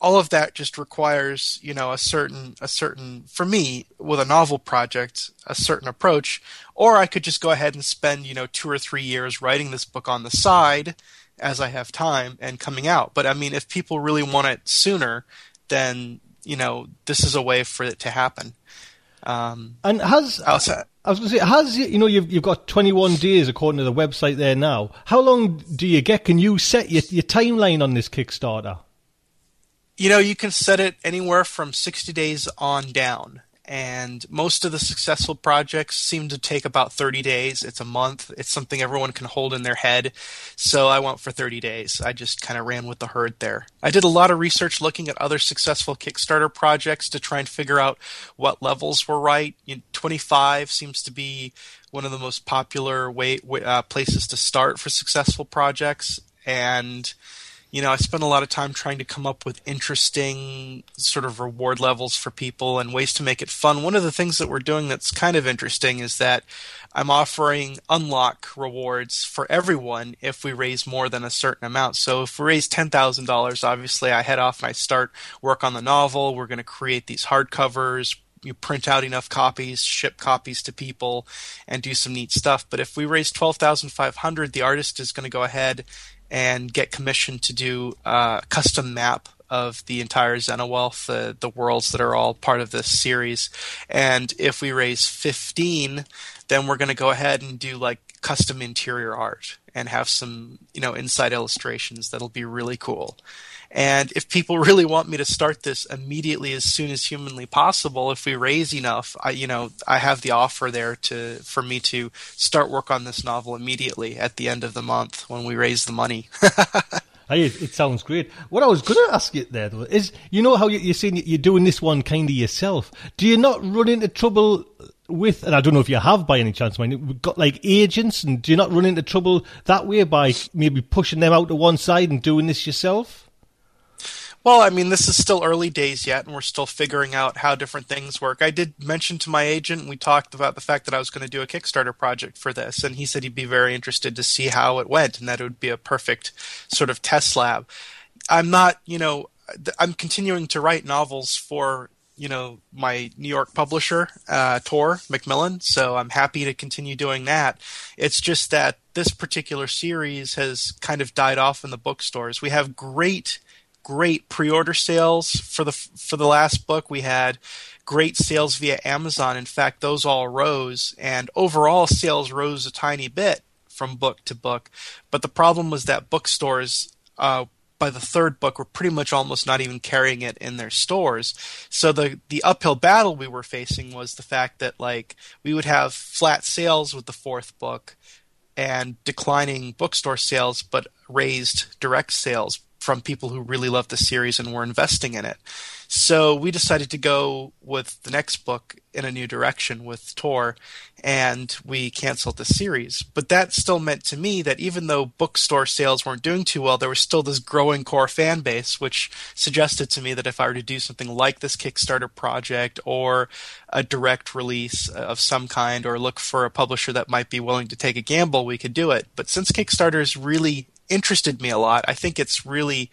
all of that just requires you know a certain a certain for me with a novel project a certain approach or i could just go ahead and spend you know two or three years writing this book on the side as i have time and coming out but i mean if people really want it sooner then you know this is a way for it to happen um, and has outside, I was going to say, has you know you've you've got 21 days according to the website there now. How long do you get? Can you set your, your timeline on this Kickstarter? You know, you can set it anywhere from 60 days on down. And most of the successful projects seem to take about 30 days. It's a month. It's something everyone can hold in their head. So I went for 30 days. I just kind of ran with the herd there. I did a lot of research looking at other successful Kickstarter projects to try and figure out what levels were right. You know, 25 seems to be one of the most popular way, uh, places to start for successful projects. And you know, I spent a lot of time trying to come up with interesting sort of reward levels for people and ways to make it fun. One of the things that we're doing that's kind of interesting is that I'm offering unlock rewards for everyone if we raise more than a certain amount. So if we raise $10,000, obviously I head off and I start work on the novel. We're going to create these hardcovers, you print out enough copies, ship copies to people, and do some neat stuff. But if we raise twelve thousand five hundred, the artist is going to go ahead and get commissioned to do a custom map of the entire Xenowealth, the the worlds that are all part of this series. And if we raise 15, then we're going to go ahead and do like custom interior art and have some, you know, inside illustrations that'll be really cool. And if people really want me to start this immediately as soon as humanly possible, if we raise enough, I, you know, I have the offer there to for me to start work on this novel immediately at the end of the month when we raise the money. Hey, it, sounds great. What I was going to ask you there, though, is you know how you're saying you're doing this one kind of yourself. Do you not run into trouble with, and I don't know if you have by any chance, mind, we've got like agents, and do you not run into trouble that way by maybe pushing them out to one side and doing this yourself? Well, I mean, this is still early days yet, and we're still figuring out how different things work. I did mention to my agent, we talked about the fact that I was going to do a Kickstarter project for this, and he said he'd be very interested to see how it went and that it would be a perfect sort of test lab. I'm not, you know, I'm continuing to write novels for you know my New York publisher, uh, Tor Macmillan. So I'm happy to continue doing that. It's just that this particular series has kind of died off in the bookstores. We have great, great pre-order sales for the for the last book. We had great sales via Amazon. In fact, those all rose, and overall sales rose a tiny bit from book to book. But the problem was that bookstores uh, by the third book were pretty much almost not even carrying it in their stores. So the the uphill battle we were facing was the fact that like we would have flat sales with the fourth book and declining bookstore sales but raised direct sales from people who really loved the series and were investing in it. So we decided to go with the next book in a new direction with Tor, and we canceled the series. But that still meant to me that even though bookstore sales weren't doing too well, there was still this growing core fan base, which suggested to me that if I were to do something like this Kickstarter project or a direct release of some kind, or look for a publisher that might be willing to take a gamble, we could do it. But since Kickstarter has really interested me a lot, I think it's really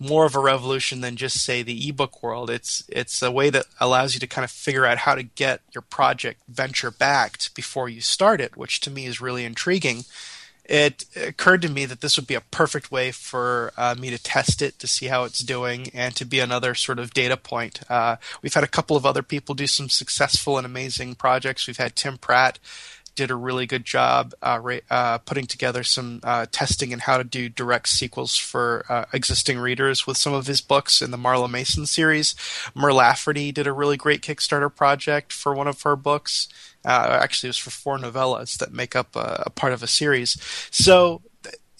more of a revolution than just say the ebook world. It's it's a way that allows you to kind of figure out how to get your project venture backed before you start it, which to me is really intriguing. It occurred to me that this would be a perfect way for uh, me to test it, to see how it's doing, and to be another sort of data point. Uh, we've had a couple of other people do some successful and amazing projects. We've had Tim Pratt did a really good job uh, uh, putting together some uh, testing and how to do direct sequels for uh, existing readers with some of his books in the Marla Mason series. Mur Lafferty did a really great Kickstarter project for one of her books. Actually, it was for four novellas that make up a, a part of a series. So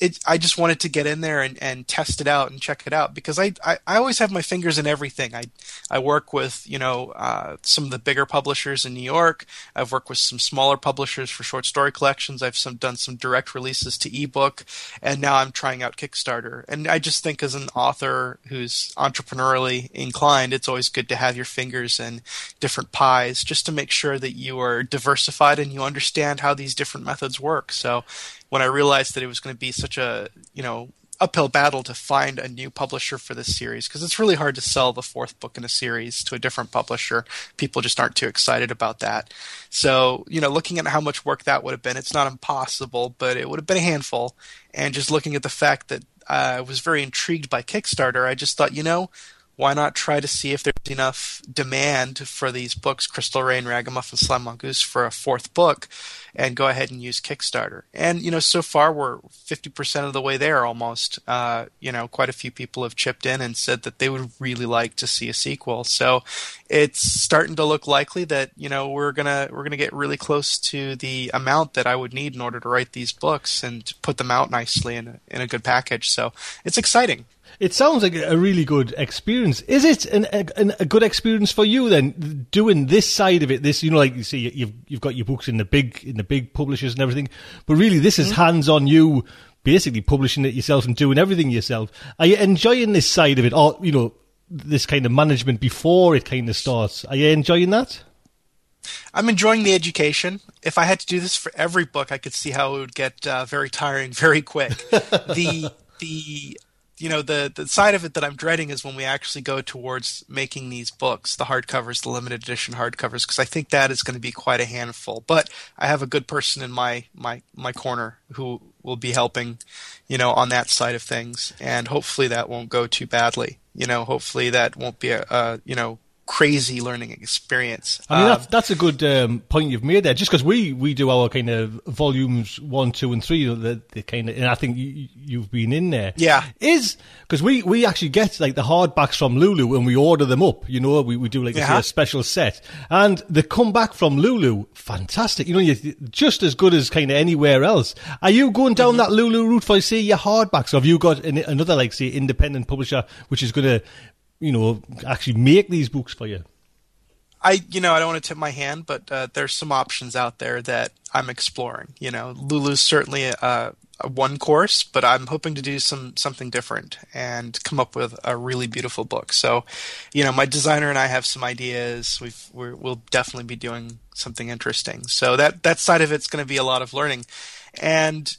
it, I just wanted to get in there and, and test it out and check it out because I, I, I always have my fingers in everything. I I work with you know uh, some of the bigger publishers in New York. I've worked with some smaller publishers for short story collections. I've some done some direct releases to ebook, and now I'm trying out Kickstarter. And I just think as an author who's entrepreneurially inclined, it's always good to have your fingers in different pies just to make sure that you are diversified and you understand how these different methods work. So when I realized that it was going to be such a you know uphill battle to find a new publisher for this series because it's really hard to sell the fourth book in a series to a different publisher. People just aren't too excited about that. So, you know, looking at how much work that would have been, it's not impossible, but it would have been a handful. And just looking at the fact that uh, I was very intrigued by Kickstarter, I just thought, you know, why not try to see if there's enough demand for these books, Crystal Rain, Ragamuffin, Sly Mongoose, for a fourth book, and go ahead and use Kickstarter. And you know, so far we're 50% of the way there almost. Uh, you know, quite a few people have chipped in and said that they would really like to see a sequel. So it's starting to look likely that you know we're gonna we're gonna get really close to the amount that I would need in order to write these books and put them out nicely in a, in a good package. So it's exciting. It sounds like a really good experience. Is it an, a, a, good experience for you then, doing this side of it? This, you know, like you see, you've you've got your books in the big in the big publishers and everything, but really, this is mm-hmm. hands on you, basically publishing it yourself and doing everything yourself. Are you enjoying this side of it, or you know, this kind of management before it kind of starts? Are you enjoying that? I'm enjoying the education. If I had to do this for every book, I could see how it would get uh, very tiring very quick. the the you know the the side of it that I'm dreading is when we actually go towards making these books, the hardcovers, the limited edition hardcovers, because I think that is going to be quite a handful. But I have a good person in my my my corner who will be helping, you know, on that side of things, and hopefully that won't go too badly. You know, hopefully that won't be a, a you know crazy learning experience. I mean, that's, um, that's a good um, point you've made there. Just because we, we do our kind of volumes one, two, and three, the, the kind of, and I think you, have been in there. Yeah, is because we we actually get like the hardbacks from Lulu and we order them up. You know, we, we do like uh-huh. a special set, and the come back from Lulu, fantastic. You know, you're just as good as kind of anywhere else. Are you going down mm-hmm. that Lulu route for say your hardbacks? Or have you got an, another like say independent publisher which is going to you know, actually make these books for you? I, you know, I don't want to tip my hand, but uh, there's some options out there that I'm exploring. You know, Lulu's certainly a, a, one course, but I'm hoping to do some something different and come up with a really beautiful book. So, you know, my designer and I have some ideas. We've we will definitely be doing something interesting. So that that side of it's going to be a lot of learning, and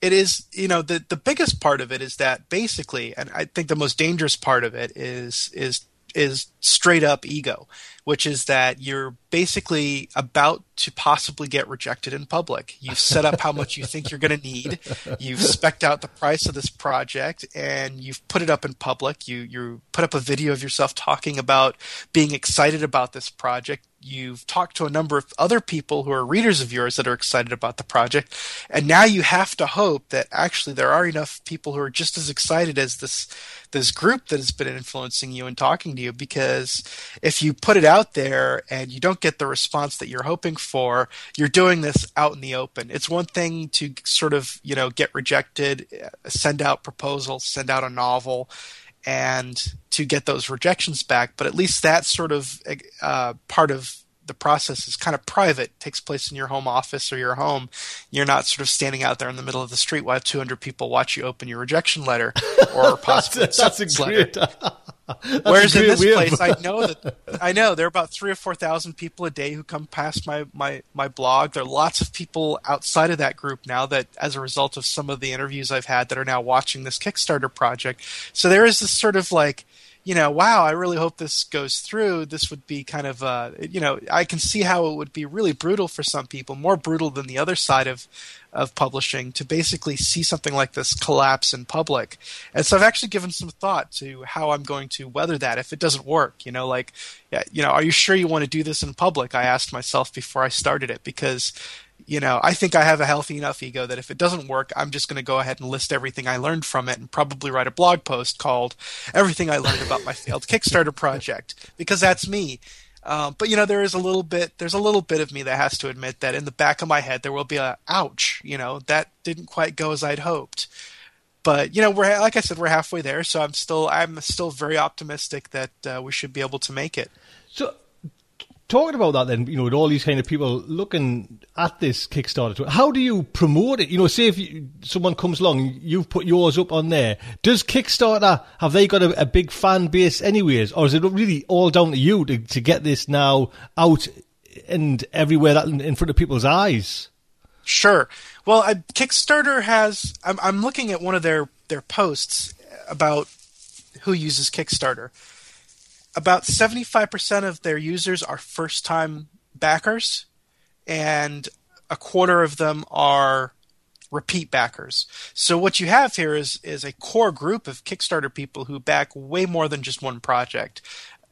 it is you know the the biggest part of it is that basically and i think the most dangerous part of it is is is straight up ego which is that you're basically about to possibly get rejected in public. You've set up how much you think you're going to need. You've specked out the price of this project and you've put it up in public. You you put up a video of yourself talking about being excited about this project. You've talked to a number of other people who are readers of yours that are excited about the project. And now you have to hope that actually there are enough people who are just as excited as this this group that has been influencing you and talking to you because if you put it out there and you don't get the response that you're hoping for, you're doing this out in the open. It's one thing to sort of, you know, get rejected, send out proposals, send out a novel, and to get those rejections back. But at least that sort of uh, part of the process is kind of private, takes place in your home office or your home. You're not sort of standing out there in the middle of the street while 200 people watch you open your rejection letter or possibly that's, that's a great, Whereas in this place, I know that I know there are about three or four thousand people a day who come past my, my my blog. There are lots of people outside of that group now that, as a result of some of the interviews I've had, that are now watching this Kickstarter project. So there is this sort of like you know, wow, I really hope this goes through. This would be kind of, uh, you know, I can see how it would be really brutal for some people, more brutal than the other side of of publishing, to basically see something like this collapse in public. And so I've actually given some thought to how I'm going to weather that if it doesn't work. You know, like, you know, are you sure you want to do this in public? I asked myself before I started it because you know, I think I have a healthy enough ego that if it doesn't work, I'm just going to go ahead and list everything I learned from it and probably write a blog post called Everything I Learned About My Failed Kickstarter Project because that's me. Uh, but you know, there is a little bit, there's a little bit of me that has to admit that in the back of my head, there will be a ouch, you know, that didn't quite go as I'd hoped. But you know, we're like I said, we're halfway there, so I'm still, I'm still very optimistic that uh, we should be able to make it. So talking about that then, you know, with all these kind of people looking at this Kickstarter, how do you promote it? You know, say if you, someone comes along, you've put yours up on there. Does Kickstarter, have they got a, a big fan base anyways? Or is it really all down to you to, to get this now out and everywhere that in, front of people's eyes? Sure. Well, I, Kickstarter has, I'm, I'm looking at one of their, their posts about who uses Kickstarter about 75% of their users are first time backers, and a quarter of them are repeat backers. So what you have here is is a core group of Kickstarter people who back way more than just one project.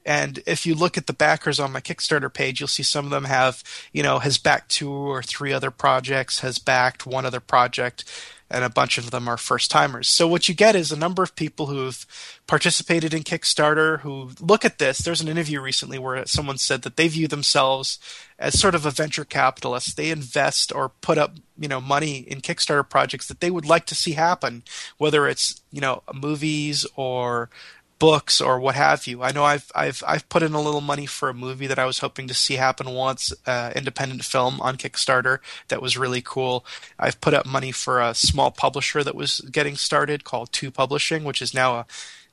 And if you look at the backers on my Kickstarter page, you'll see some of them have, you know, has backed two or three other projects, has backed one other project and a bunch of them are first timers. So what you get is a number of people who've participated in Kickstarter who look at this. There's an interview recently where someone said that they view themselves as sort of a venture capitalist. They invest or put up, you know, money in Kickstarter projects that they would like to see happen, whether it's, you know, movies or books or what have you. I know I've I've I've put in a little money for a movie that I was hoping to see happen once, uh, independent film on Kickstarter that was really cool. I've put up money for a small publisher that was getting started called Tu Publishing, which is now a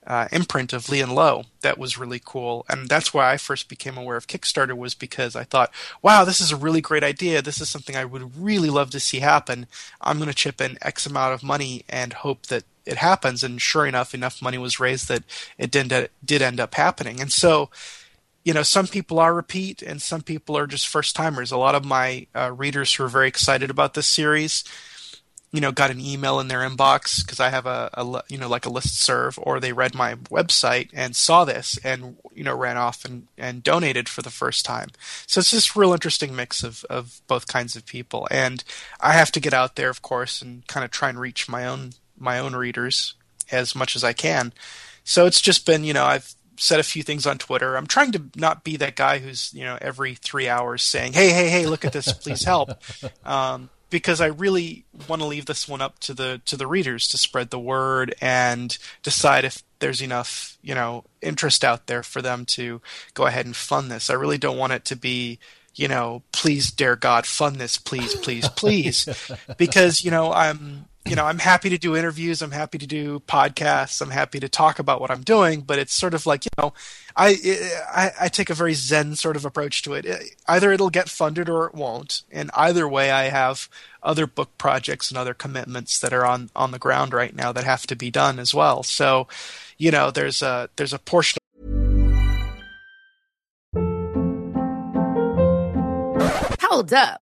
uh, imprint of Lee and Low that was really cool, and that's why I first became aware of Kickstarter was because I thought, wow, this is a really great idea. This is something I would really love to see happen. I'm going to chip in X amount of money and hope that it happens. And sure enough, enough money was raised that it did did end up happening. And so, you know, some people are repeat, and some people are just first timers. A lot of my uh, readers who are very excited about this series you know, got an email in their inbox because I have a, a, you know, like a list serve, or they read my website and saw this and, you know, ran off and, and donated for the first time. So it's this real interesting mix of, of both kinds of people. And I have to get out there, of course, and kind of try and reach my own, my own readers as much as I can. So it's just been, you know, I've said a few things on Twitter. I'm trying to not be that guy who's, you know, every three hours saying, "Hey, hey, hey, look at this, please help," um, because I really want to leave this one up to the to the readers to spread the word and decide if there's enough, you know, interest out there for them to go ahead and fund this. I really don't want it to be you know, please, dare God, fund this, please, please, please, because you know I'm you know, I'm happy to do interviews. I'm happy to do podcasts. I'm happy to talk about what I'm doing. But it's sort of like, you know, I, I, I take a very zen sort of approach to it. Either it'll get funded or it won't. And either way, I have other book projects and other commitments that are on, on the ground right now that have to be done as well. So, you know, there's a, there's a portion. Hold up.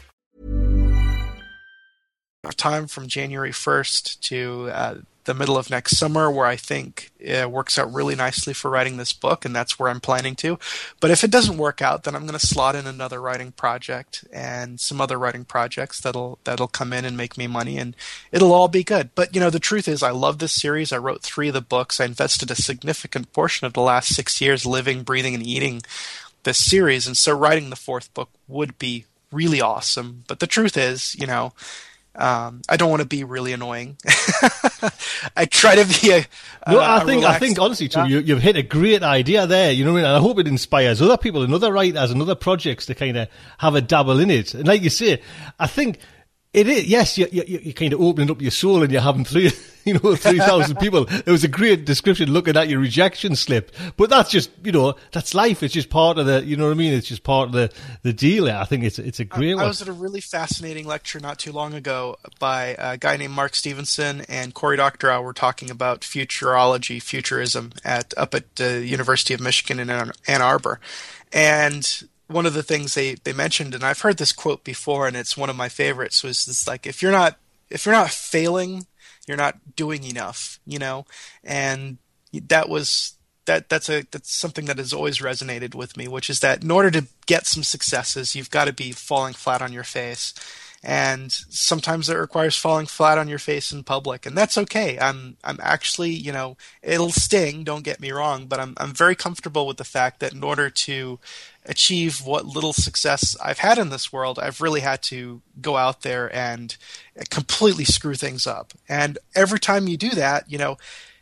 Time from January 1st to uh, the middle of next summer where I think it works out really nicely for writing this book, and that's where I'm planning to. But if it doesn't work out, then I'm going to slot in another writing project and some other writing projects that'll that'll come in and make me money, and it'll all be good. But you know, the truth is, I love this series. I wrote three of the books. I invested a significant portion of the last six years living, breathing, and eating this series, and so writing the fourth book would be really awesome. But the truth is, you know um, I don't want to be really annoying. I try to be a. No, a, I think I think honestly, too, you, you've hit a great idea there. You know, what I mean? and I hope it inspires other people and other writers and other projects to kind of have a dabble in it. And like you say, I think it is, yes, you, you, you're kind of opening up your soul and you're having three, you know, 3,000 people. It was a great description looking at your rejection slip. But that's just, you know, that's life. It's just part of the, you know what I mean? It's just part of the, the deal. I think it's, it's a great I, one. I was at a really fascinating lecture not too long ago by a guy named Mark Stevenson and Cory Doctorow were talking about futurology, futurism at, up at the University of Michigan in Ann Arbor. And one of the things they, they mentioned, and I've heard this quote before, and it's one of my favorites, was this like if you're not if you're not failing, you're not doing enough, you know, and that was that that's a that's something that has always resonated with me, which is that in order to get some successes, you've got to be falling flat on your face, and sometimes it requires falling flat on your face in public, and that's okay. I'm I'm actually you know it'll sting, don't get me wrong, but I'm I'm very comfortable with the fact that in order to achieve what little success I've had in this world, I've really had to go out there and completely screw things up. And every time you do that, you know,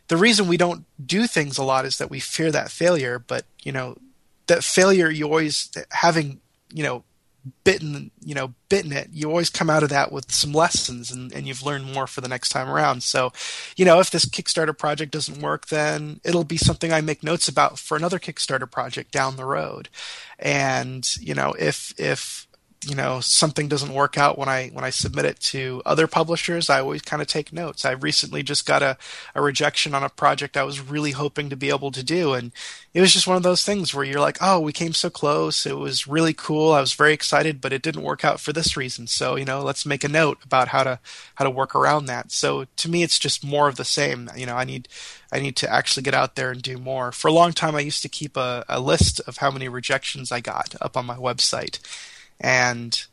the reason we don't do things a lot is that we fear that failure, but you know, that failure you always having, you know, bitten you know bitten it you always come out of that with some lessons and, and you've learned more for the next time around. So you know if this kickstarter project doesn't work then it'll be something i make notes about for another kickstarter project down the road. And you know if if you know something doesn't work out when I when I submit it to other publishers, I always kind of take notes. I recently just got a, a rejection on a project I was really hoping to be able to do, and it was just one of those things where you're like, oh, we came so close. It was really cool. I was very excited, but it didn't work out for this reason. So you know, let's make a note about how to how to work around that. So to me, it's just more of the same. You know, I need I need to actually get out there and do more. For a long time, I used to keep a, a list of how many rejections I got up on my website and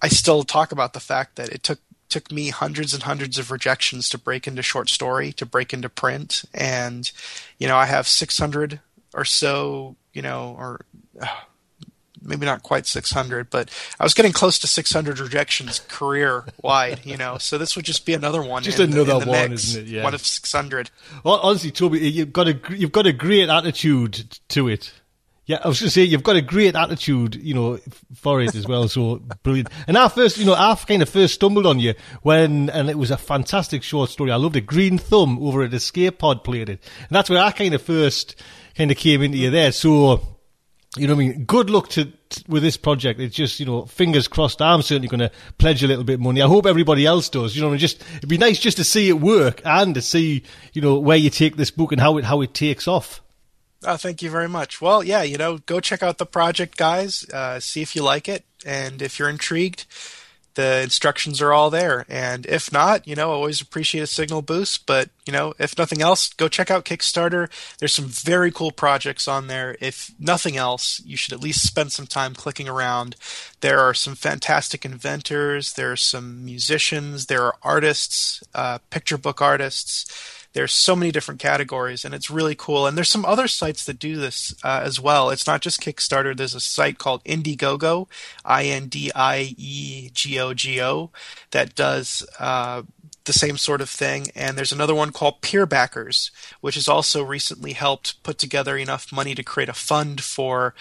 I still talk about the fact that it took took me hundreds and hundreds of rejections to break into short story, to break into print, and you know I have 600 or so, you know, or uh, maybe not quite 600, but I was getting close to 600 rejections career wide, you know. So this would just be another one. Just in, another in the one, mix, isn't it? Yeah. One of 600. Well, honestly, Toby, you've got a you've got a great attitude to it. Yeah, I was going to say you've got a great attitude, you know, for it as well. So brilliant. And I first, you know, I kind of first stumbled on you when, and it was a fantastic short story. I loved it. Green Thumb over at Escape Pod played it, and that's where I kind of first kind of came into you there. So, you know, what I mean, good luck to with this project. It's just, you know, fingers crossed. I'm certainly going to pledge a little bit of money. I hope everybody else does. You know, just it'd be nice just to see it work and to see, you know, where you take this book and how it how it takes off. Oh, thank you very much. Well, yeah, you know, go check out the project, guys. Uh, see if you like it, and if you're intrigued, the instructions are all there. And if not, you know, always appreciate a signal boost. But you know, if nothing else, go check out Kickstarter. There's some very cool projects on there. If nothing else, you should at least spend some time clicking around. There are some fantastic inventors. There are some musicians. There are artists, uh, picture book artists there's so many different categories, and it's really cool. And there's some other sites that do this uh, as well. It's not just Kickstarter. There's a site called Indiegogo, I N D I E G O G O, that does. Uh, the same sort of thing. And there's another one called Peer Backers, which has also recently helped put together enough money to create a fund for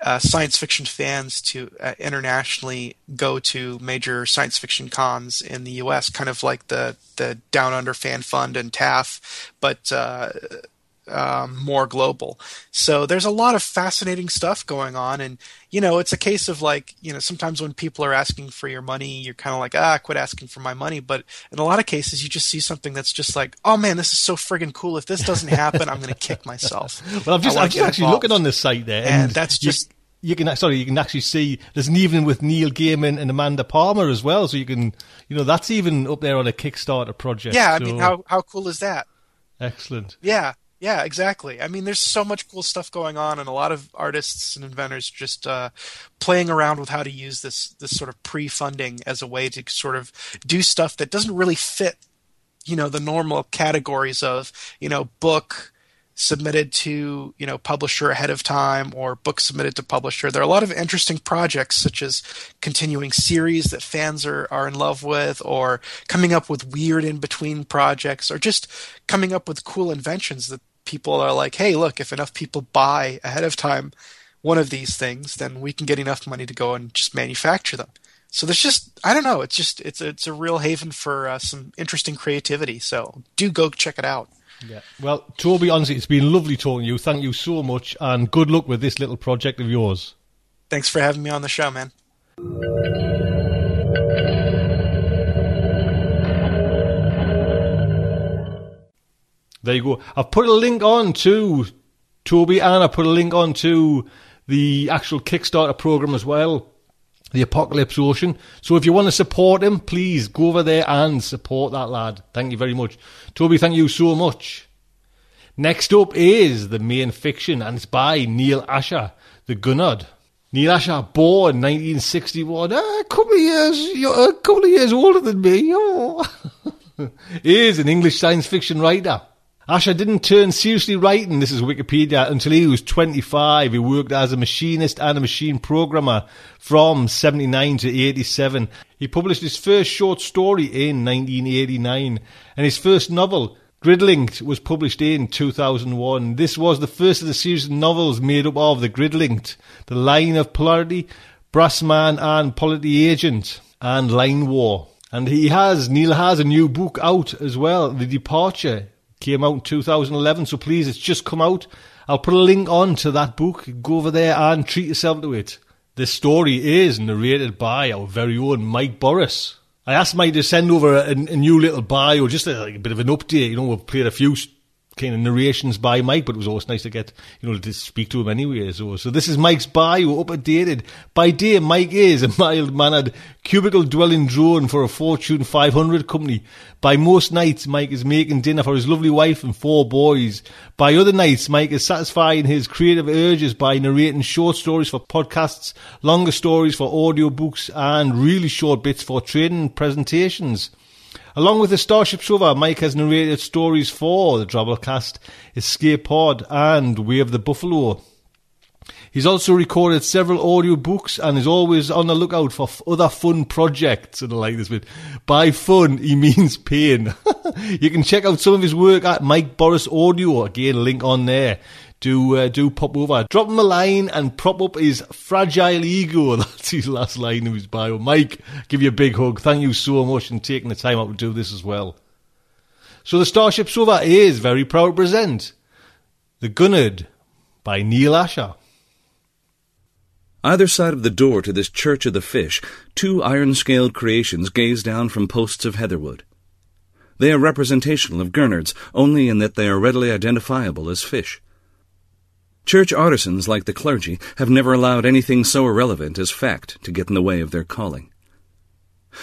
uh, science fiction fans to uh, internationally go to major science fiction cons in the U.S., kind of like the the Down Under Fan Fund and TAFF, but uh, um, more global. So there's a lot of fascinating stuff going on, and you know, it's a case of like, you know, sometimes when people are asking for your money, you're kind of like, ah, quit asking for my money. But in a lot of cases, you just see something that's just like, oh man, this is so friggin' cool. If this doesn't happen, I'm going to kick myself. well, I'm just, I'm just actually looking on this site there, and, and that's just. You, you can sorry, you can actually see there's an evening with Neil Gaiman and Amanda Palmer as well. So you can, you know, that's even up there on a Kickstarter project. Yeah, I so. mean, how how cool is that? Excellent. Yeah, yeah, exactly. I mean, there's so much cool stuff going on, and a lot of artists and inventors just uh, playing around with how to use this this sort of pre-funding as a way to sort of do stuff that doesn't really fit, you know, the normal categories of you know book submitted to you know publisher ahead of time or book submitted to publisher there are a lot of interesting projects such as continuing series that fans are, are in love with or coming up with weird in between projects or just coming up with cool inventions that people are like hey look if enough people buy ahead of time one of these things then we can get enough money to go and just manufacture them so there's just I don't know it's just it's a, it's a real haven for uh, some interesting creativity so do go check it out yeah. Well, Toby, honestly, it's been lovely talking to you. Thank you so much, and good luck with this little project of yours. Thanks for having me on the show, man. There you go. I've put a link on to Toby, and I put a link on to the actual Kickstarter program as well the Apocalypse Ocean. So if you want to support him, please go over there and support that lad. Thank you very much. Toby, thank you so much. Next up is the main fiction, and it's by Neal Asher, the Gurnard. Neal Asher, born 1961, ah, a couple of years, a couple of years older than me. Oh. is an English science fiction writer. Asher didn't turn seriously writing, this is Wikipedia, until he was 25. He worked as a machinist and a machine programmer from 79 to 87. He published his first short story in 1989, and his first novel, Gridlinked, was published in 2001. This was the first of the series of novels made up of The Gridlinked, The Line of Polarity, Brassman and Polity Agent, and Line War. And he has, Neal has a new book out as well, The Departure Came out in 2011, so please, it's just come out. I'll put a link on to that book. Go over there and treat yourself to it. This story is narrated by our very own Mike Boris. I asked Mike to send over a, a new little bio, just a, like a bit of an update. You know, we've played a few kind of narrations by Mike, but it was always nice to get, you know, to speak to him anyway. So, so this is Mike's bio, updated. By day, Mike is a mild-mannered, cubicle-dwelling drone for a Fortune 500 company. By most nights, Mike is making dinner for his lovely wife and four boys. By other nights, Mike is satisfying his creative urges by narrating short stories for podcasts, longer stories for audiobooks, and really short bits for training presentations. Along with the StarShipSofa, Mike has narrated stories for the Drabblecast, Escape Pod, and Way of the Buffalo. He's also recorded several audiobooks and is always on the lookout for f- other fun projects. And I like this bit. By fun, he means pain. you can check out some of his work at Mike Boris Audio. Again, link on there do uh, do pop over, drop him a line, and prop up his fragile ego. That's his last line of his bio. Mike, give you a big hug. Thank you so much for taking the time out to do this as well. So the StarShipSofa is very proud to present The Gurnard by Neal Asher. Either side of the door to this Church of the Fish, two iron-scaled creations gaze down from posts of heatherwood. They are representational of Gurnards, only in that they are readily identifiable as fish. Church artisans, like the clergy, have never allowed anything so irrelevant as fact to get in the way of their calling.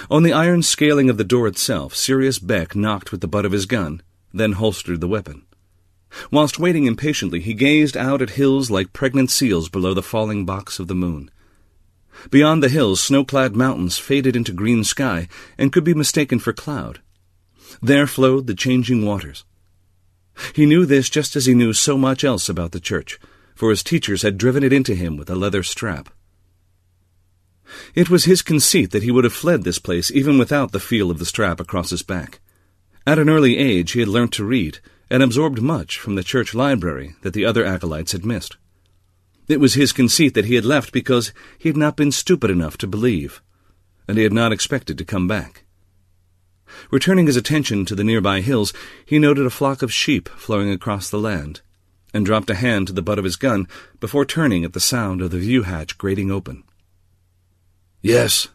On the iron scaling of the door itself, Sirius Beck knocked with the butt of his gun, then holstered the weapon. Whilst waiting impatiently, he gazed out at hills like pregnant seals below the falling box of the moon. Beyond the hills, snow-clad mountains faded into green sky and could be mistaken for cloud. There flowed the changing waters. He knew this just as he knew so much else about the church, for his teachers had driven it into him with a leather strap. It was his conceit that he would have fled this place even without the feel of the strap across his back. At an early age he had learnt to read, and absorbed much from the church library that the other acolytes had missed. It was his conceit that he had left because he had not been stupid enough to believe, and he had not expected to come back. Returning his attention to the nearby hills, he noted a flock of sheep flowing across the land and dropped a hand to the butt of his gun before turning at the sound of the view hatch grating open. Yes?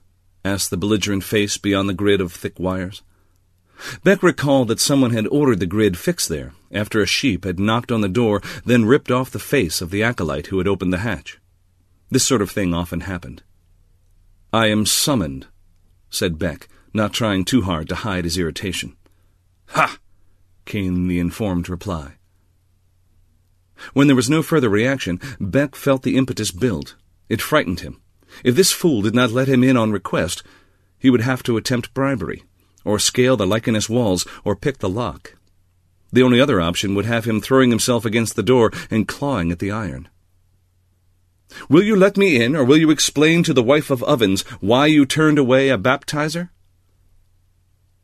asked the belligerent face beyond the grid of thick wires. Beck recalled that someone had ordered the grid fixed there after a sheep had knocked on the door, then ripped off the face of the acolyte who had opened the hatch. This sort of thing often happened. I am summoned, said Beck, not trying too hard to hide his irritation. Ha! came the informed reply. When there was no further reaction, Beck felt the impetus build. It frightened him. If this fool did not let him in on request, he would have to attempt bribery, or scale the lichenous walls, or pick the lock. The only other option would have him throwing himself against the door and clawing at the iron. Will you let me in, or will you explain to the wife of Ovens why you turned away a baptizer?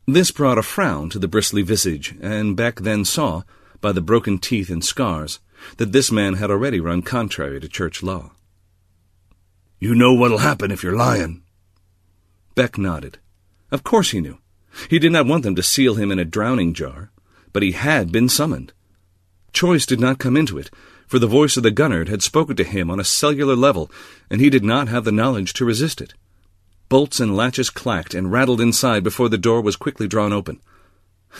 This brought a frown to the bristly visage, and Beck then saw, by the broken teeth and scars, that this man had already run contrary to church law. You know what'll happen if you're lying. Beck nodded. Of course he knew. He did not want them to seal him in a drowning jar, but he had been summoned. Choice did not come into it, for the voice of the Gurnard had spoken to him on a cellular level, and he did not have the knowledge to resist it. Bolts and latches clacked and rattled inside before the door was quickly drawn open.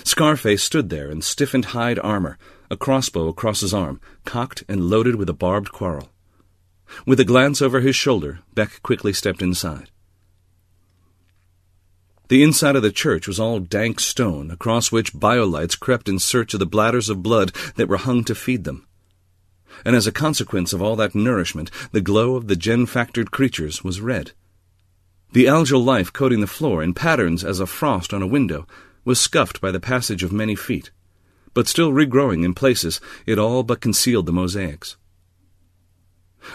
Scarface stood there in stiffened hide armor, a crossbow across his arm, cocked and loaded with a barbed quarrel. With a glance over his shoulder, Beck quickly stepped inside. The inside of the church was all dank stone, across which biolites crept in search of the bladders of blood that were hung to feed them. And as a consequence of all that nourishment, the glow of the gen-factored creatures was red. The algal life coating the floor in patterns as of frost on a window was scuffed by the passage of many feet but still regrowing in places, it all but concealed the mosaics.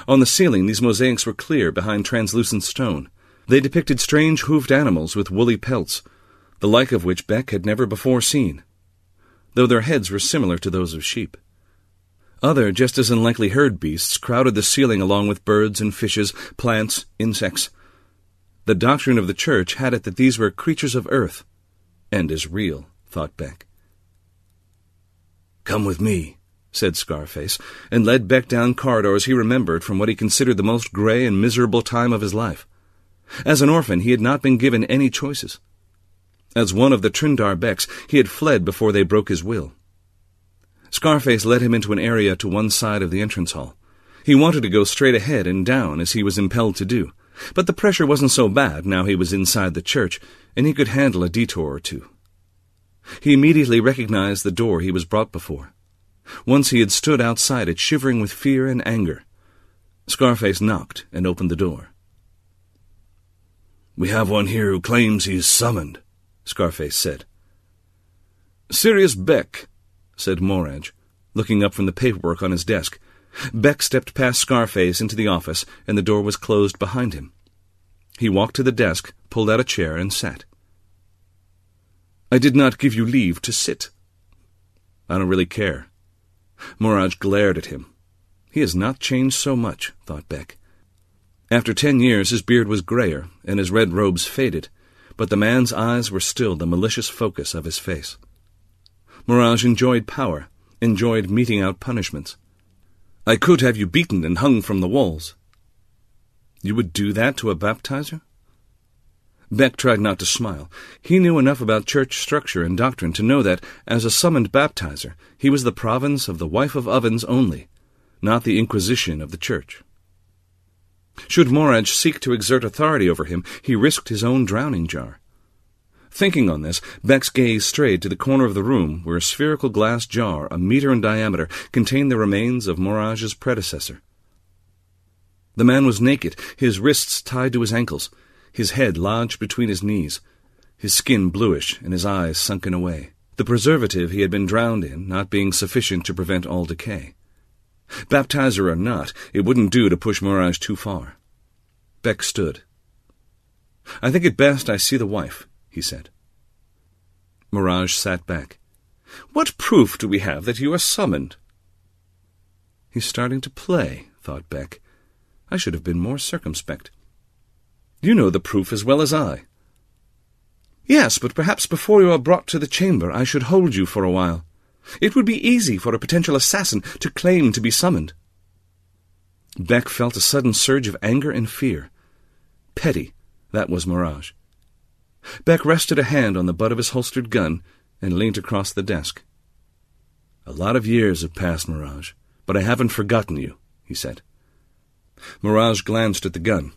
On the ceiling, these mosaics were clear behind translucent stone. They depicted strange hoofed animals with woolly pelts, the like of which Beck had never before seen, though their heads were similar to those of sheep. Other, just as unlikely herd beasts crowded the ceiling along with birds and fishes, plants, insects. The doctrine of the church had it that these were creatures of earth, and as real, thought Beck. Come with me, said Scarface, and led Beck down corridors he remembered from what he considered the most gray and miserable time of his life. As an orphan, he had not been given any choices. As one of the Trindar Becks, he had fled before they broke his will. Scarface led him into an area to one side of the entrance hall. He wanted to go straight ahead and down as he was impelled to do, but the pressure wasn't so bad now he was inside the church, and he could handle a detour or two. He immediately recognized the door he was brought before. Once he had stood outside it, shivering with fear and anger. Scarface knocked and opened the door. We have one here who claims he is summoned, Scarface said. Sirius Beck, said Morag, looking up from the paperwork on his desk. Beck stepped past Scarface into the office, and the door was closed behind him. He walked to the desk, pulled out a chair, and sat. I did not give you leave to sit. I don't really care. Morag glared at him. He has not changed so much, thought Beck. After ten years, his beard was grayer, and his red robes faded, but the man's eyes were still the malicious focus of his face. Morag enjoyed power, enjoyed meting out punishments. I could have you beaten and hung from the walls. You would do that to a baptizer? Beck tried not to smile. He knew enough about church structure and doctrine to know that, as a summoned baptizer, he was the province of the wife of ovens only, not the inquisition of the church. Should Morag seek to exert authority over him, he risked his own drowning jar. Thinking on this, Beck's gaze strayed to the corner of the room where a spherical glass jar, a meter in diameter, contained the remains of Morag's predecessor. The man was naked, his wrists tied to his ankles his head lodged between his knees, his skin bluish and his eyes sunken away, the preservative he had been drowned in not being sufficient to prevent all decay. Baptizer or not, it wouldn't do to push Morag too far. Beck stood. I think it best I see the wife, he said. Morag sat back. What proof do we have that you are summoned? He's starting to play, thought Beck. I should have been more circumspect. You know the proof as well as I. Yes, but perhaps before you are brought to the chamber I should hold you for a while. It would be easy for a potential assassin to claim to be summoned. Beck felt a sudden surge of anger and fear. Petty, that was Morag. Beck rested a hand on the butt of his holstered gun and leaned across the desk. A lot of years have passed, Morag, but I haven't forgotten you, he said. Morag glanced at the gun.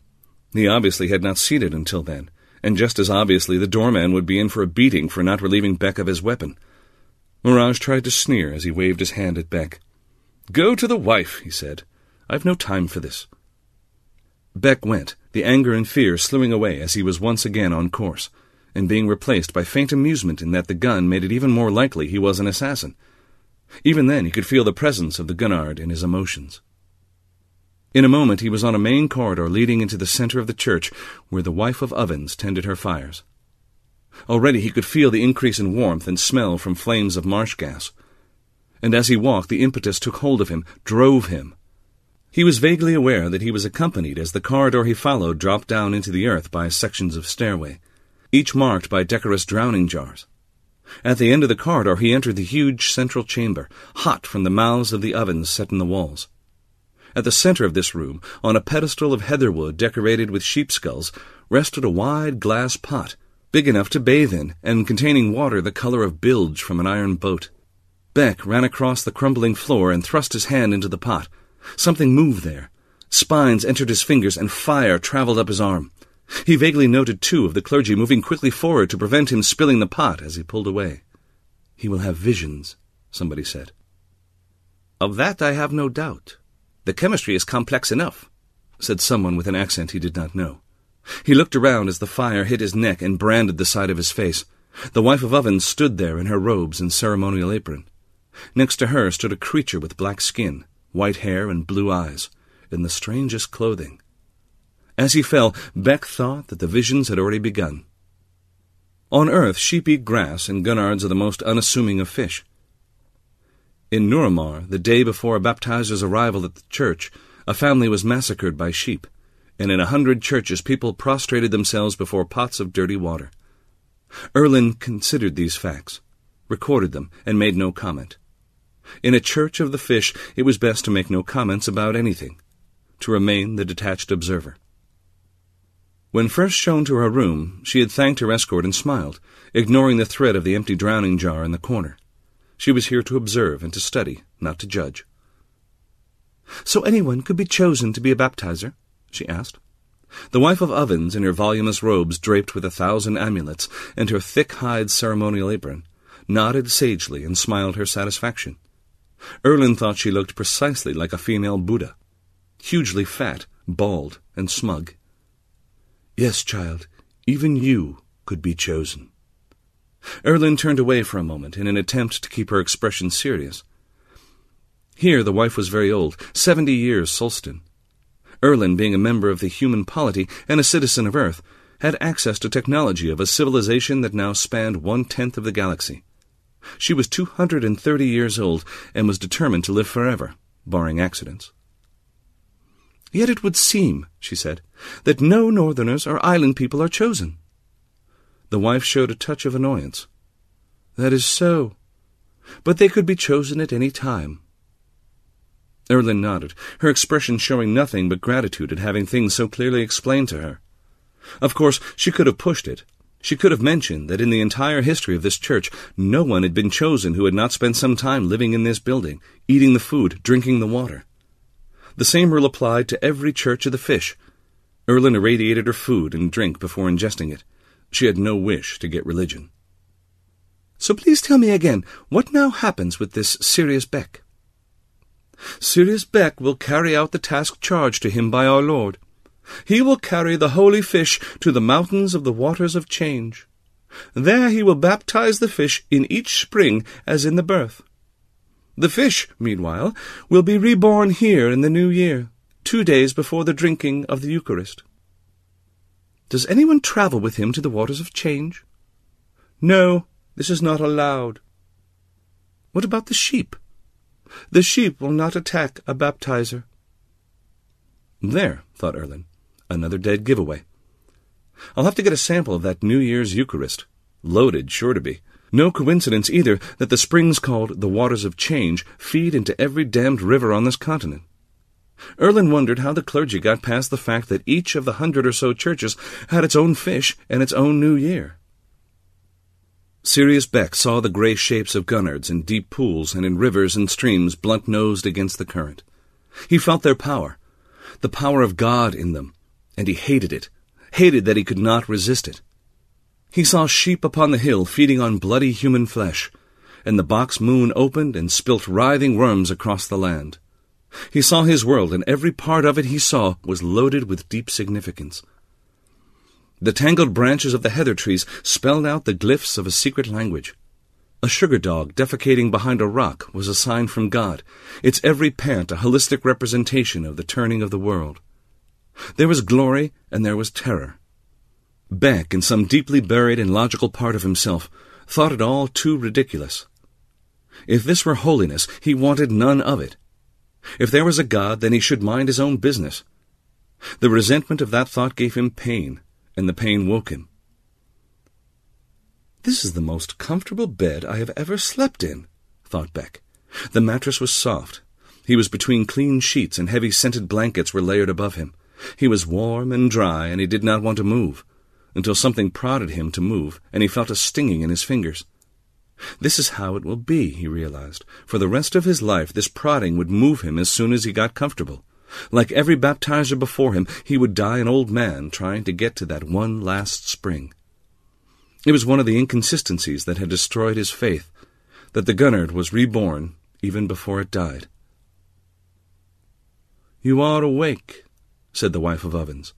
He obviously had not seen it until then, and just as obviously the doorman would be in for a beating for not relieving Beck of his weapon. Morag tried to sneer as he waved his hand at Beck. Go to the wife, he said. I've no time for this. Beck went, the anger and fear slewing away as he was once again on course, and being replaced by faint amusement in that the gun made it even more likely he was an assassin. Even then he could feel the presence of the Gurnard in his emotions. In a moment he was on a main corridor leading into the center of the church, where the wife of ovens tended her fires. Already he could feel the increase in warmth and smell from flames of marsh gas. And as he walked, the impetus took hold of him, drove him. He was vaguely aware that he was accompanied as the corridor he followed dropped down into the earth by sections of stairway, each marked by decorous drowning jars. At the end of the corridor he entered the huge central chamber, hot from the mouths of the ovens set in the walls. At the center of this room, on a pedestal of heatherwood decorated with sheep skulls, rested a wide glass pot, big enough to bathe in, and containing water the color of bilge from an iron boat. Beck ran across the crumbling floor and thrust his hand into the pot. Something moved there. Spines entered his fingers, and fire traveled up his arm. He vaguely noted two of the clergy moving quickly forward to prevent him spilling the pot as he pulled away. He will have visions, somebody said. Of that I have no doubt, the chemistry is complex enough, said someone with an accent he did not know. He looked around as the fire hit his neck and branded the side of his face. The wife of ovens stood there in her robes and ceremonial apron. Next to her stood a creature with black skin, white hair, and blue eyes, in the strangest clothing. As he fell, Beck thought that the visions had already begun. On earth, sheep eat grass, and Gurnards are the most unassuming of fish. In Nuramar, the day before a baptizer's arrival at the church, a family was massacred by sheep, and in a hundred churches people prostrated themselves before pots of dirty water. Erlin considered these facts, recorded them, and made no comment. In a church of the fish, it was best to make no comments about anything, to remain the detached observer. When first shown to her room, she had thanked her escort and smiled, ignoring the threat of the empty drowning jar in the corner. She was here to observe and to study, not to judge. So anyone could be chosen to be a baptizer? she asked. The wife of Ovens, in her voluminous robes draped with a thousand amulets, and her thick hide ceremonial apron, nodded sagely and smiled her satisfaction. Erlin thought she looked precisely like a female Buddha, hugely fat, bald, and smug. Yes, child, even you could be chosen. Erlin turned away for a moment in an attempt to keep her expression serious. Here the wife was very old, seventy years Solstan. Erlin, being a member of the human polity and a citizen of Earth, had access to technology of a civilization that now spanned one-tenth of the galaxy. She was two hundred and thirty years old and was determined to live forever, barring accidents. Yet it would seem, she said, that no northerners or island people are chosen. The wife showed a touch of annoyance. That is so. But they could be chosen at any time. Erlin nodded, her expression showing nothing but gratitude at having things so clearly explained to her. Of course, she could have pushed it. She could have mentioned that in the entire history of this church, no one had been chosen who had not spent some time living in this building, eating the food, drinking the water. The same rule applied to every church of the fish. Erlin irradiated her food and drink before ingesting it. She had no wish to get religion. So please tell me again, what now happens with this Sirius Beck? Sirius Beck will carry out the task charged to him by our Lord. He will carry the holy fish to the mountains of the waters of change. There he will baptize the fish in each spring as in the birth. The fish, meanwhile, will be reborn here in the new year, two days before the drinking of the Eucharist. Does anyone travel with him to the waters of change? No, this is not allowed. What about the sheep? The sheep will not attack a baptizer. There, thought Erlin, another dead giveaway. I'll have to get a sample of that New Year's Eucharist. Loaded, sure to be. No coincidence either that the springs called the Waters of Change feed into every damned river on this continent. Erlin wondered how the clergy got past the fact that each of the hundred or so churches had its own fish and its own New Year. Sirius Beck saw the gray shapes of gurnards in deep pools and in rivers and streams blunt-nosed against the current. He felt their power, the power of God in them, and he hated it, hated that he could not resist it. He saw sheep upon the hill feeding on bloody human flesh, and the box moon opened and spilt writhing worms across the land. He saw his world, and every part of it he saw was loaded with deep significance. The tangled branches of the heather trees spelled out the glyphs of a secret language. A sugar dog defecating behind a rock was a sign from God, its every pant a holistic representation of the turning of the world. There was glory and there was terror. Beck, in some deeply buried and logical part of himself, thought it all too ridiculous. If this were holiness, he wanted none of it. If there was a God, then he should mind his own business. The resentment of that thought gave him pain, and the pain woke him. This is the most comfortable bed I have ever slept in, thought Beck. The mattress was soft. He was between clean sheets, and heavy scented blankets were layered above him. He was warm and dry, and he did not want to move, until something prodded him to move, and he felt a stinging in his fingers. This is how it will be, he realized. For the rest of his life, this prodding would move him as soon as he got comfortable. Like every baptizer before him, he would die an old man trying to get to that one last spring. It was one of the inconsistencies that had destroyed his faith, that the Gurnard was reborn even before it died. You are awake, said the wife of Ovens.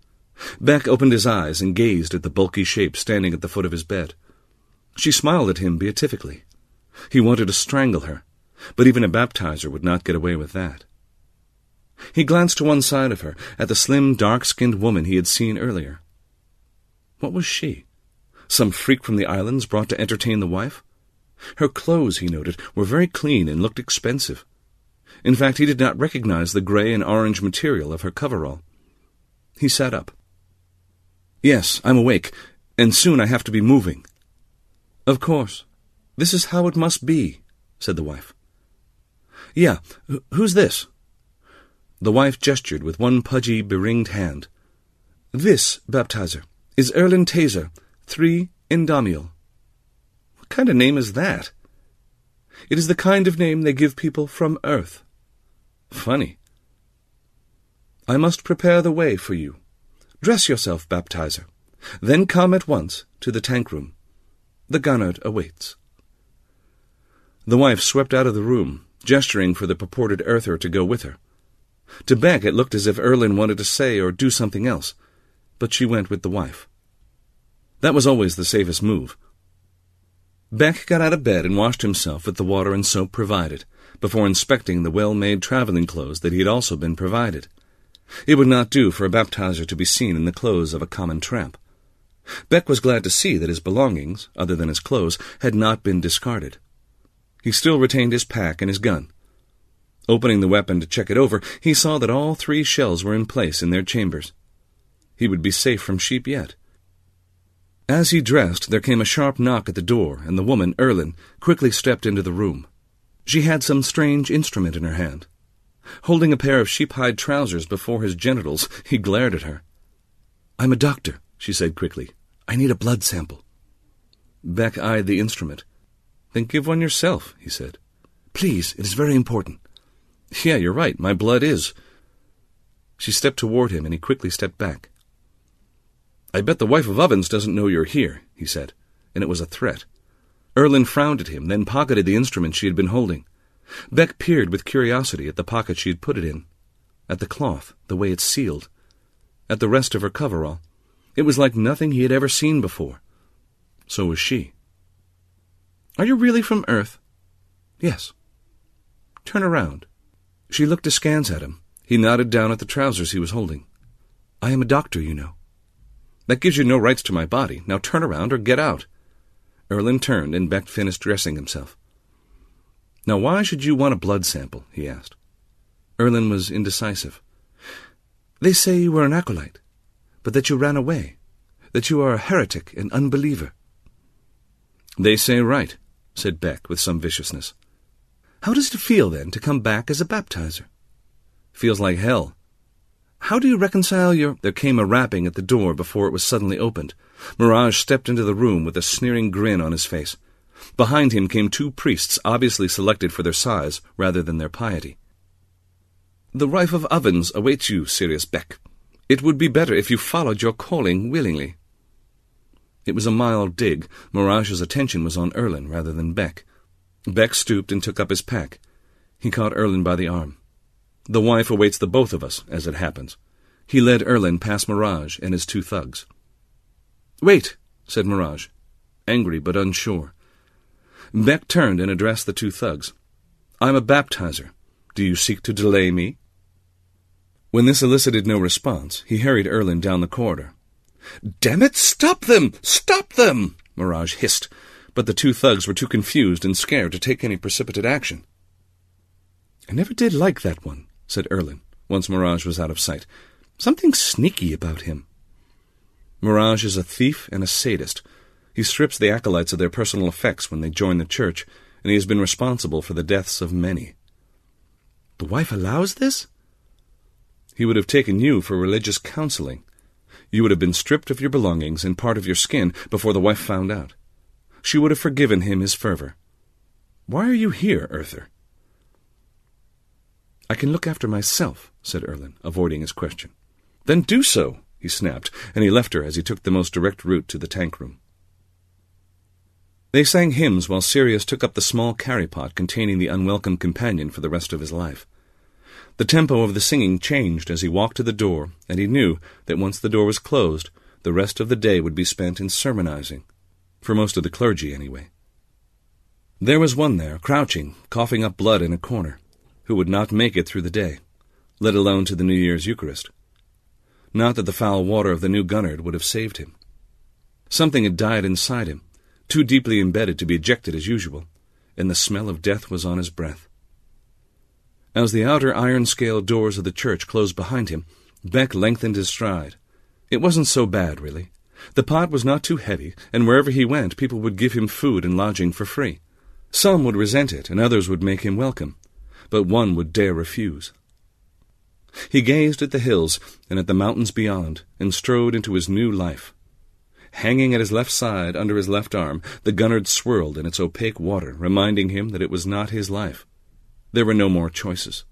Beck opened his eyes and gazed at the bulky shape standing at the foot of his bed. She smiled at him beatifically. He wanted to strangle her, but even a baptizer would not get away with that. He glanced to one side of her, at the slim, dark-skinned woman he had seen earlier. What was she? Some freak from the islands brought to entertain the wife? Her clothes, he noted, were very clean and looked expensive. In fact, he did not recognize the gray and orange material of her coverall. He sat up. Yes, I'm awake, and soon I have to be moving. Of course. This is how it must be, said the wife. Yeah, Wh- who's this? The wife gestured with one pudgy, beringed hand. This, baptizer, is Erlin Taser, three Indamiel. What kind of name is that? It is the kind of name they give people from Earth. Funny. I must prepare the way for you. Dress yourself, baptizer. Then come at once to the tank room. The Gurnard awaits. The wife swept out of the room, gesturing for the purported Earther to go with her. To Beck it looked as if Erlin wanted to say or do something else, but she went with the wife. That was always the safest move. Beck got out of bed and washed himself with the water and soap provided, before inspecting the well-made traveling clothes that he had also been provided. It would not do for a baptizer to be seen in the clothes of a common tramp. Beck was glad to see that his belongings, other than his clothes, had not been discarded. He still retained his pack and his gun. Opening the weapon to check it over, he saw that all three shells were in place in their chambers. He would be safe from sheep yet. As he dressed, there came a sharp knock at the door, and the woman, Erlin, quickly stepped into the room. She had some strange instrument in her hand. Holding a pair of sheep-hide trousers before his genitals, he glared at her. I'm a doctor, she said quickly. I need a blood sample. Beck eyed the instrument. Then give one yourself, he said. Please, it is very important. Yeah, you're right. My blood is. She stepped toward him, and he quickly stepped back. I bet the wife of Ovens doesn't know you're here, he said, and it was a threat. Erlin frowned at him, then pocketed the instrument she had been holding. Beck peered with curiosity at the pocket she had put it in, at the cloth, the way it's sealed, at the rest of her coverall. It was like nothing he had ever seen before. So was she. Are you really from Earth? Yes. Turn around. She looked askance at him. He nodded down at the trousers he was holding. I am a doctor, you know. That gives you no rights to my body. Now turn around or get out. Erlin turned, and Beck finished dressing himself. Now why should you want a blood sample? he asked. Erlin was indecisive. They say you were an acolyte, but that you ran away, that you are a heretic and unbeliever. They say right, said Beck with some viciousness. How does it feel, then, to come back as a baptizer? Feels like hell. How do you reconcile your... There came a rapping at the door before it was suddenly opened. Morag stepped into the room with a sneering grin on his face. Behind him came two priests, obviously selected for their size rather than their piety. The Rife of Ovens awaits you, Sirius Beck. It would be better if you followed your calling willingly. It was a mild dig. Morag's attention was on Erlin rather than Beck. Beck stooped and took up his pack. He caught Erlin by the arm. The wife awaits the both of us, as it happens. He led Erlin past Morag and his two thugs. Wait, said Morag, angry but unsure. Beck turned and addressed the two thugs. I'm a baptizer. Do you seek to delay me? When this elicited no response, he hurried Erlin down the corridor. Damn it, stop them! Stop them! Morag hissed, but the two thugs were too confused and scared to take any precipitate action. I never did like that one, said Erlin, once Morag was out of sight. Something sneaky about him. Morag is a thief and a sadist. He strips the acolytes of their personal effects when they join the church, and he has been responsible for the deaths of many. The wife allows this? He would have taken you for religious counseling. You would have been stripped of your belongings and part of your skin before the wife found out. She would have forgiven him his fervor. Why are you here, Earther? I can look after myself, said Erlin, avoiding his question. Then do so, he snapped, and he left her as he took the most direct route to the tank room. They sang hymns while Sirius took up the small carry pot containing the unwelcome companion for the rest of his life. The tempo of the singing changed as he walked to the door, and he knew that once the door was closed, the rest of the day would be spent in sermonizing, for most of the clergy anyway. There was one there, crouching, coughing up blood in a corner, who would not make it through the day, let alone to the New Year's Eucharist. Not that the foul water of the new Gurnard would have saved him. Something had died inside him, too deeply embedded to be ejected as usual, and the smell of death was on his breath. As the outer iron-scaled doors of the church closed behind him, Beck lengthened his stride. It wasn't so bad, really. The pot was not too heavy, and wherever he went, people would give him food and lodging for free. Some would resent it, and others would make him welcome. but one would dare refuse. He gazed at the hills and at the mountains beyond, and strode into his new life. Hanging at his left side under his left arm, the Gurnard swirled in its opaque water, reminding him that it was not his life. There were no more choices.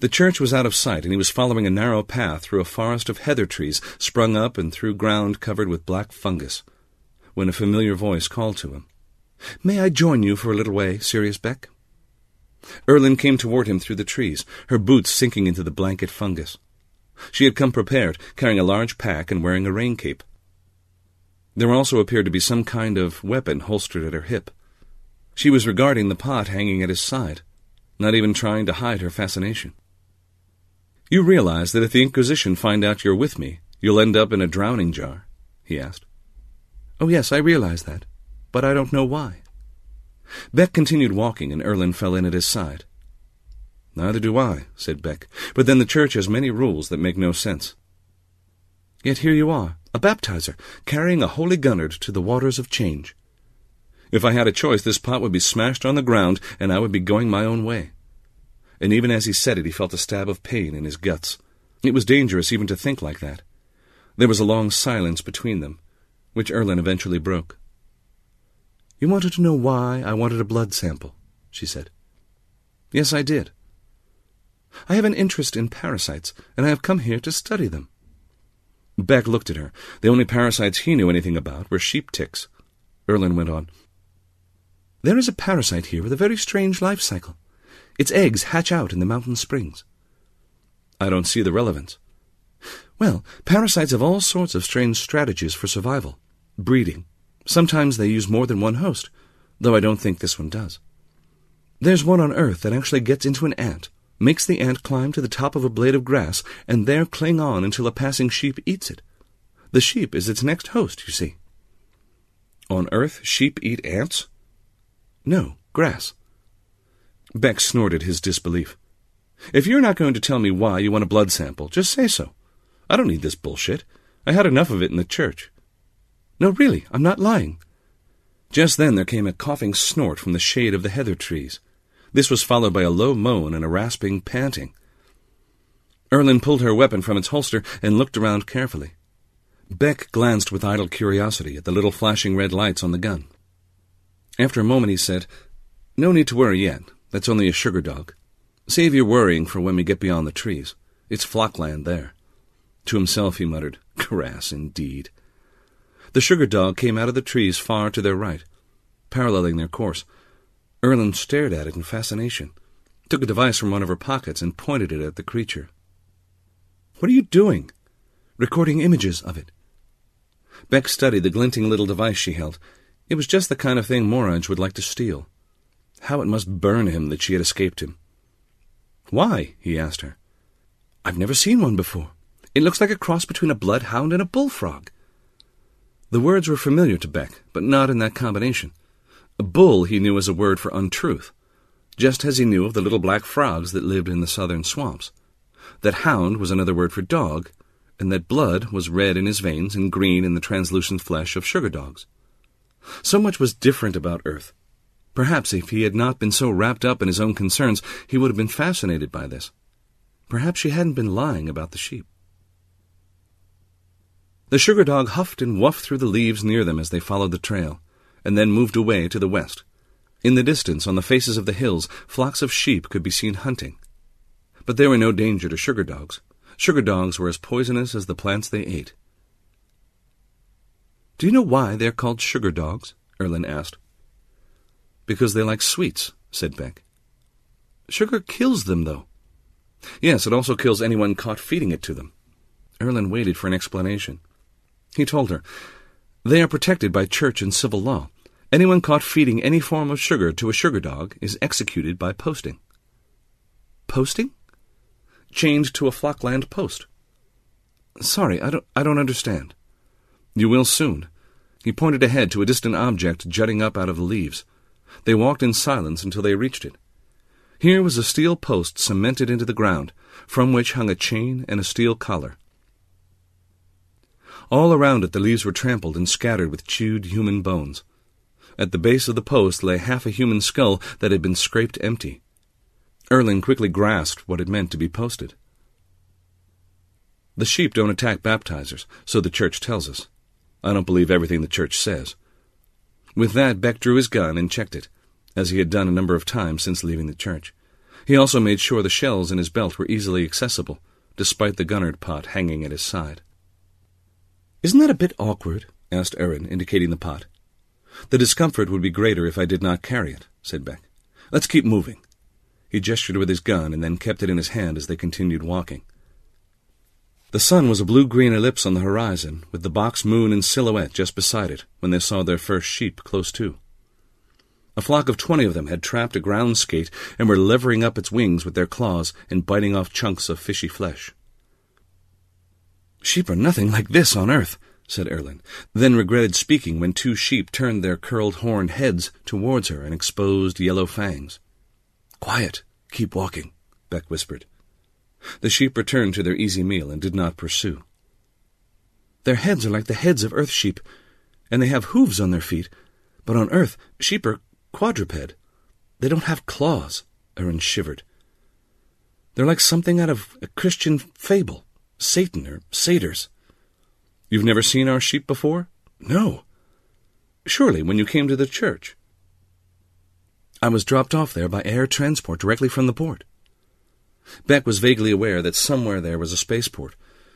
The church was out of sight, and he was following a narrow path through a forest of heather trees sprung up and through ground covered with black fungus, when a familiar voice called to him. May I join you for a little way, Sirius Beck? Erlin came toward him through the trees, her boots sinking into the blanket fungus. She had come prepared, carrying a large pack and wearing a rain cape. There also appeared to be some kind of weapon holstered at her hip. She was regarding the pot hanging at his side, not even trying to hide her fascination. You realize that if the Inquisition find out you're with me, you'll end up in a drowning jar? he asked. Oh, yes, I realize that, but I don't know why. Beck continued walking, and Erlin fell in at his side. Neither do I, said Beck, but then the church has many rules that make no sense. Yet here you are, a baptizer, carrying a holy Gurnard to the waters of change. If I had a choice, this pot would be smashed on the ground, and I would be going my own way. And even as he said it, he felt a stab of pain in his guts. It was dangerous even to think like that. There was a long silence between them, which Erlin eventually broke. You wanted to know why I wanted a blood sample, she said. Yes, I did. I have an interest in parasites, and I have come here to study them. Beck looked at her. The only parasites he knew anything about were sheep ticks. Erlin went on. There is a parasite here with a very strange life cycle. Its eggs hatch out in the mountain springs. I don't see the relevance. Well, parasites have all sorts of strange strategies for survival. Breeding. Sometimes they use more than one host, though I don't think this one does. There's one on Earth that actually gets into an ant makes the ant climb to the top of a blade of grass, and there cling on until a passing sheep eats it. The sheep is its next host, you see. On Earth, sheep eat ants? No, grass. Beck snorted his disbelief. If you're not going to tell me why you want a blood sample, just say so. I don't need this bullshit. I had enough of it in the church. No, really, I'm not lying. Just then there came a coughing snort from the shade of the heather trees. This was followed by a low moan and a rasping panting. Erlin pulled her weapon from its holster and looked around carefully. Beck glanced with idle curiosity at the little flashing red lights on the gun. After a moment he said, No need to worry yet. That's only a sugar dog. Save your worrying for when we get beyond the trees. It's flockland there. To himself he muttered, Grass indeed. The sugar dog came out of the trees far to their right, paralleling their course. Erlin stared at it in fascination, took a device from one of her pockets, and pointed it at the creature. What are you doing? Recording images of it. Beck studied the glinting little device she held. It was just the kind of thing Morag would like to steal. How it must burn him that she had escaped him. Why? he asked her. I've never seen one before. It looks like a cross between a bloodhound and a bullfrog. The words were familiar to Beck, but not in that combination. A bull he knew as a word for untruth, just as he knew of the little black frogs that lived in the southern swamps. That hound was another word for dog, and that blood was red in his veins and green in the translucent flesh of sugar dogs. So much was different about Earth. Perhaps if he had not been so wrapped up in his own concerns, he would have been fascinated by this. Perhaps she hadn't been lying about the sheep. The sugar dog huffed and wuffed through the leaves near them as they followed the trail and then moved away to the west. In the distance, on the faces of the hills, flocks of sheep could be seen hunting. But there were no danger to sugar dogs. Sugar dogs were as poisonous as the plants they ate. Do you know why they are called sugar dogs? Erlin asked. Because they like sweets, said Beck. Sugar kills them, though. Yes, it also kills anyone caught feeding it to them. Erlin waited for an explanation. He told her, they are protected by church and civil law. Anyone caught feeding any form of sugar to a sugar dog is executed by posting. Posting? Chained to a flockland post. Sorry, I don't, I don't understand. You will soon. He pointed ahead to a distant object jutting up out of the leaves. They walked in silence until they reached it. Here was a steel post cemented into the ground, from which hung a chain and a steel collar. All around it the leaves were trampled and scattered with chewed human bones. At the base of the post lay half a human skull that had been scraped empty. Erlin quickly grasped what it meant to be posted. The sheep don't attack baptizers, so the church tells us. I don't believe everything the church says. With that, Beck drew his gun and checked it, as he had done a number of times since leaving the church. He also made sure the shells in his belt were easily accessible, despite the Gurnard pot hanging at his side. Isn't that a bit awkward? asked Erlin, indicating the pot. The discomfort would be greater if I did not carry it, said Beck. Let's keep moving. He gestured with his gun and then kept it in his hand as they continued walking. The sun was a blue-green ellipse on the horizon, with the box moon in silhouette just beside it when they saw their first sheep close to. A flock of twenty of them had trapped a ground skate and were levering up its wings with their claws and biting off chunks of fishy flesh. Sheep are nothing like this on earth, said Erlin, then regretted speaking when two sheep turned their curled horned heads towards her and exposed yellow fangs. Quiet. Keep walking, Beck whispered. The sheep returned to their easy meal and did not pursue. Their heads are like the heads of earth sheep, and they have hooves on their feet, but on earth sheep are quadruped. They don't have claws, Erlin shivered. They're like something out of a Christian fable, Satan or satyrs. You've never seen our sheep before? No. Surely when you came to the church. I was dropped off there by air transport directly from the port. Beck was vaguely aware that somewhere there was a spaceport,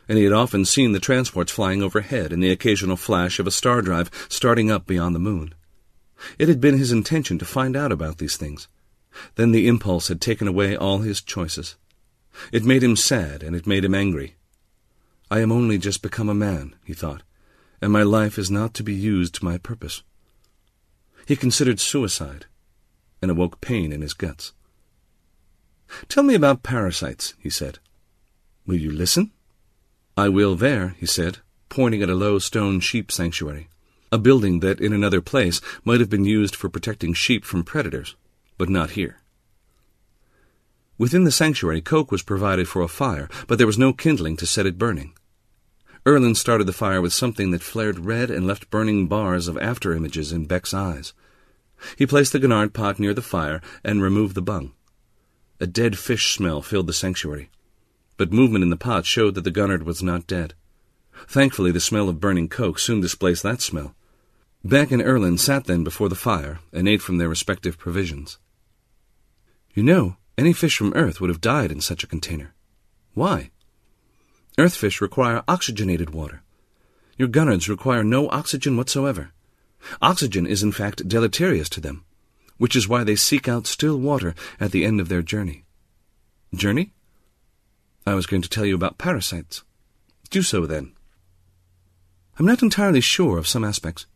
and he had often seen the transports flying overhead and the occasional flash of a star drive starting up beyond the moon. It had been his intention to find out about these things. Then the impulse had taken away all his choices. It made him sad, and it made him angry. I am only just become a man, he thought, and my life is not to be used to my purpose. He considered suicide, and awoke pain in his guts. Tell me about parasites, he said. Will you listen? I will there, he said, pointing at a low stone sheep sanctuary, a building that in another place might have been used for protecting sheep from predators, but not here. Within the sanctuary, coke was provided for a fire, but there was no kindling to set it burning. Erlin started the fire with something that flared red and left burning bars of after-images in Beck's eyes. He placed the Gurnard pot near the fire and removed the bung. A dead fish smell filled the sanctuary, but movement in the pot showed that the Gurnard was not dead. Thankfully, the smell of burning coke soon displaced that smell. Beck and Erlin sat then before the fire and ate from their respective provisions. You know, any fish from Earth would have died in such a container. Why? Earth fish require oxygenated water. Your gurnards require no oxygen whatsoever. Oxygen is in fact deleterious to them, which is why they seek out still water at the end of their journey. Journey? I was going to tell you about parasites. Do so then. I'm not entirely sure of some aspects.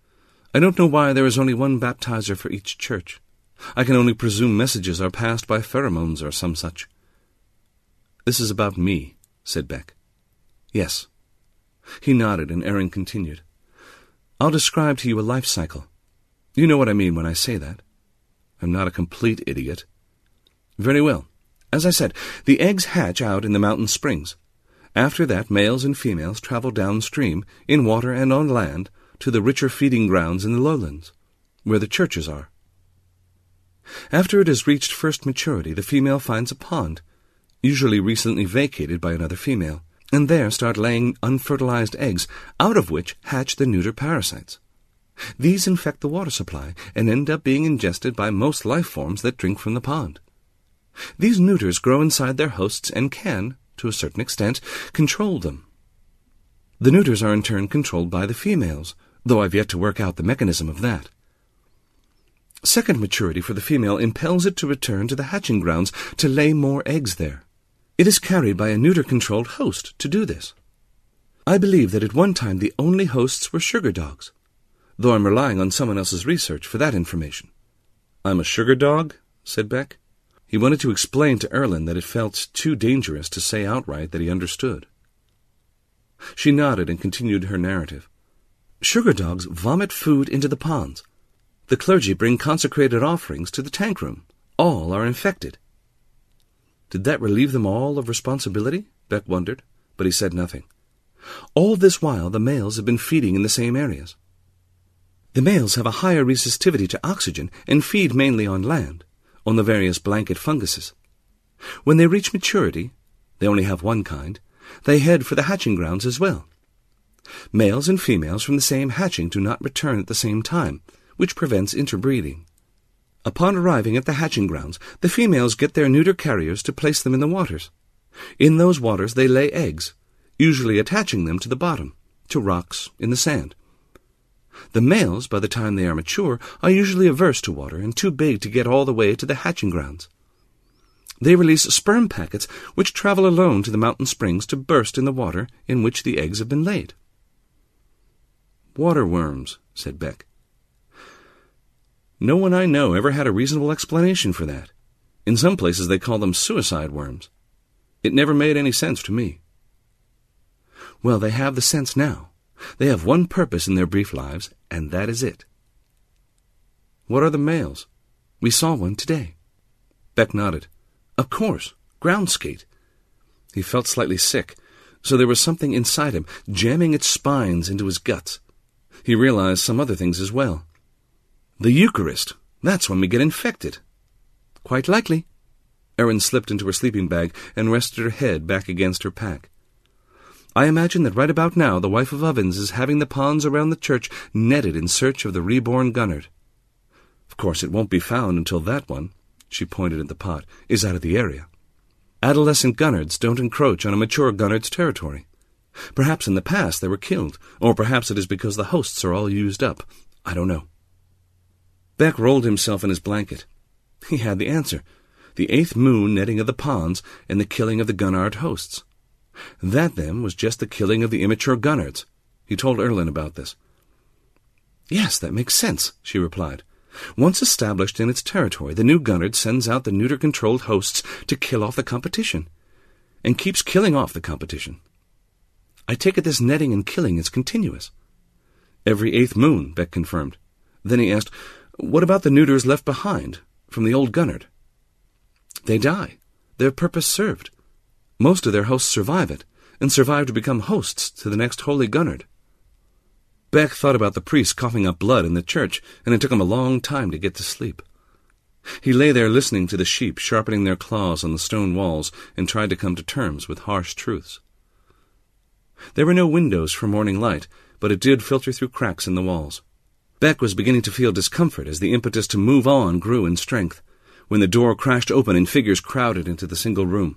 I don't know why there is only one baptizer for each church. I can only presume messages are passed by pheromones or some such. This is about me, said Beck. Yes. He nodded, and Erlin continued. I'll describe to you a life cycle. You know what I mean when I say that. I'm not a complete idiot. Very well. As I said, the eggs hatch out in the mountain springs. After that, males and females travel downstream, in water and on land, to the richer feeding grounds in the lowlands, where the churches are. After it has reached first maturity, the female finds a pond, usually recently vacated by another female, and there start laying unfertilized eggs, out of which hatch the neuter parasites. These infect the water supply and end up being ingested by most life forms that drink from the pond. These neuters grow inside their hosts and can, to a certain extent, control them. The neuters are in turn controlled by the females, though I've yet to work out the mechanism of that. Second maturity for the female impels it to return to the hatching grounds to lay more eggs there. It is carried by a neuter-controlled host to do this. I believe that at one time the only hosts were sugar dogs, though I'm relying on someone else's research for that information. I'm a sugar dog? said Beck. He wanted to explain to Erlin that it felt too dangerous to say outright that he understood. She nodded and continued her narrative. Sugar dogs vomit food into the ponds. The clergy bring consecrated offerings to the tank room. All are infected. Did that relieve them all of responsibility? Beck wondered, but he said nothing. All this while the males have been feeding in the same areas. The males have a higher resistivity to oxygen and feed mainly on land, on the various blanket funguses. When they reach maturity, they only have one kind, they head for the hatching grounds as well. Males and females from the same hatching do not return at the same time, which prevents interbreeding. Upon arriving at the hatching grounds, the females get their neuter carriers to place them in the waters. In those waters they lay eggs, usually attaching them to the bottom, to rocks in the sand. The males, by the time they are mature, are usually averse to water and too big to get all the way to the hatching grounds. They release sperm packets which travel alone to the mountain springs to burst in the water in which the eggs have been laid. Water worms, said Beck. No one I know ever had a reasonable explanation for that. In some places they call them suicide worms. It never made any sense to me. Well, they have the sense now. They have one purpose in their brief lives, and that is it. What are the males? We saw one today. Beck nodded. Of course, ground skate. He felt slightly sick, so there was something inside him, jamming its spines into his guts. He realized some other things as well. The Eucharist. That's when we get infected. Quite likely. Erlin slipped into her sleeping bag and rested her head back against her pack. I imagine that right about now the wife of Ovens is having the ponds around the church netted in search of the reborn Gurnard. Of course, it won't be found until that one, she pointed at the pot, is out of the area. Adolescent Gurnards don't encroach on a mature Gurnard's territory. Perhaps in the past they were killed, or perhaps it is because the hosts are all used up. I don't know. Beck rolled himself in his blanket. He had the answer. The eighth moon netting of the ponds and the killing of the Gurnard hosts. That, then, was just the killing of the immature Gurnards. He told Erlin about this. Yes, that makes sense, she replied. Once established in its territory, the new Gurnard sends out the neuter-controlled hosts to kill off the competition, and keeps killing off the competition. I take it this netting and killing is continuous. Every eighth moon, Beck confirmed. Then he asked, What about the neuters left behind from the old Gurnard? They die. Their purpose served. Most of their hosts survive it, and survive to become hosts to the next holy Gurnard. Beck thought about the priest coughing up blood in the church, and it took him a long time to get to sleep. He lay there listening to the sheep sharpening their claws on the stone walls and tried to come to terms with harsh truths. There were no windows for morning light, but it did filter through cracks in the walls. Beck was beginning to feel discomfort as the impetus to move on grew in strength, when the door crashed open and figures crowded into the single room.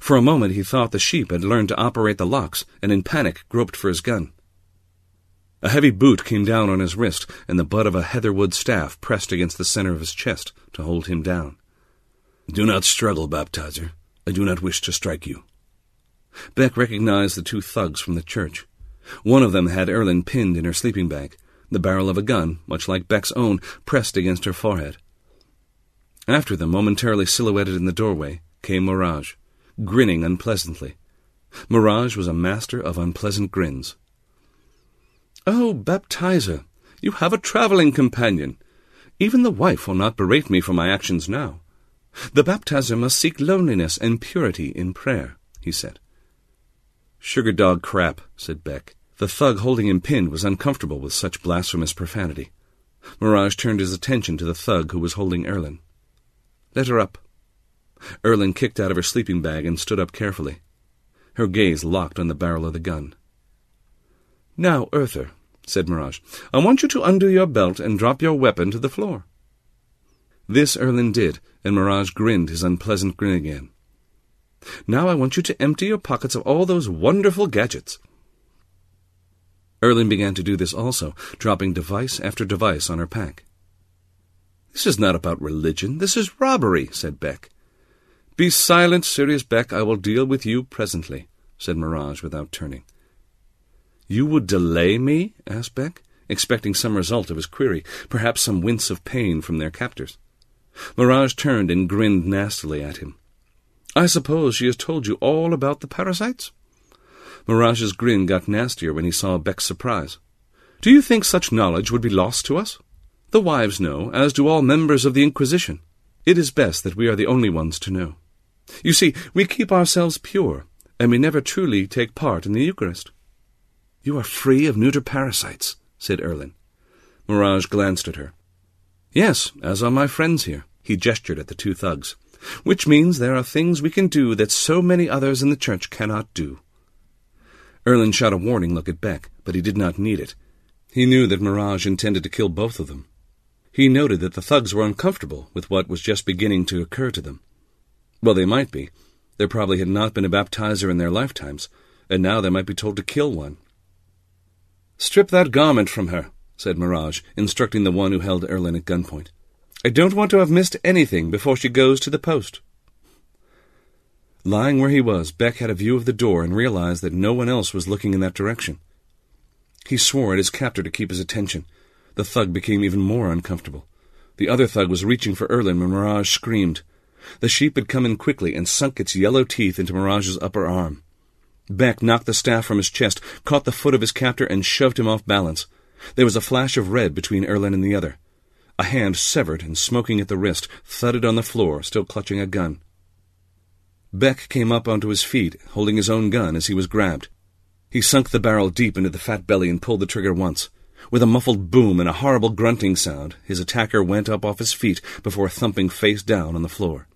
For a moment he thought the sheep had learned to operate the locks, and in panic groped for his gun. A heavy boot came down on his wrist, and the butt of a heatherwood staff pressed against the center of his chest to hold him down. Do not struggle, baptizer. I do not wish to strike you. Beck recognized the two thugs from the church. One of them had Erlin pinned in her sleeping bag, the barrel of a gun, much like Beck's own, pressed against her forehead. After them, momentarily silhouetted in the doorway, came Morag grinning unpleasantly. Morag was a master of unpleasant grins. Oh, baptizer, you have a travelling companion. Even the wife will not berate me for my actions now. The baptizer must seek loneliness and purity in prayer, he said. Sugar dog crap, said Beck. The thug holding him pinned was uncomfortable with such blasphemous profanity. Morag turned his attention to the thug who was holding Erlin. Let her up, Erlin kicked out of her sleeping bag and stood up carefully. Her gaze locked on the barrel of the gun. Now, Earther, said Morag, I want you to undo your belt and drop your weapon to the floor. This Erlin did, and Morag grinned his unpleasant grin again. Now I want you to empty your pockets of all those wonderful gadgets. Erlin began to do this also, dropping device after device on her pack. This is not about religion. This is robbery, said Beck. Be silent, Sirius Beck. I will deal with you presently, said Morag without turning. You would delay me? asked Beck, expecting some result of his query, perhaps some wince of pain from their captors. Morag turned and grinned nastily at him. I suppose she has told you all about the parasites? Morag's grin got nastier when he saw Beck's surprise. Do you think such knowledge would be lost to us? The wives know, as do all members of the Inquisition. It is best that we are the only ones to know. You see, we keep ourselves pure, and we never truly take part in the Eucharist. You are free of neuter parasites, said Erlin. Morag glanced at her. Yes, as are my friends here. He gestured at the two thugs. Which means there are things we can do that so many others in the church cannot do. Erlin shot a warning look at Beck, but he did not need it. He knew that Morag intended to kill both of them. He noted that the thugs were uncomfortable with what was just beginning to occur to them. Well, they might be. There probably had not been a baptizer in their lifetimes, and now they might be told to kill one. Strip that garment from her, said Morag, instructing the one who held Erlin at gunpoint. I don't want to have missed anything before she goes to the post. Lying where he was, Beck had a view of the door and realized that no one else was looking in that direction. He swore at his captor to keep his attention. The thug became even more uncomfortable. The other thug was reaching for Erlin when Morag screamed. The sheep had come in quickly and sunk its yellow teeth into Morag's upper arm. Beck knocked the staff from his chest, caught the foot of his captor, and shoved him off balance. There was a flash of red between Erlin and the other. A hand, severed and smoking at the wrist, thudded on the floor, still clutching a gun. Beck came up onto his feet, holding his own gun as he was grabbed. He sunk the barrel deep into the fat belly and pulled the trigger once. With a muffled boom and a horrible grunting sound, his attacker went up off his feet before thumping face down on the floor.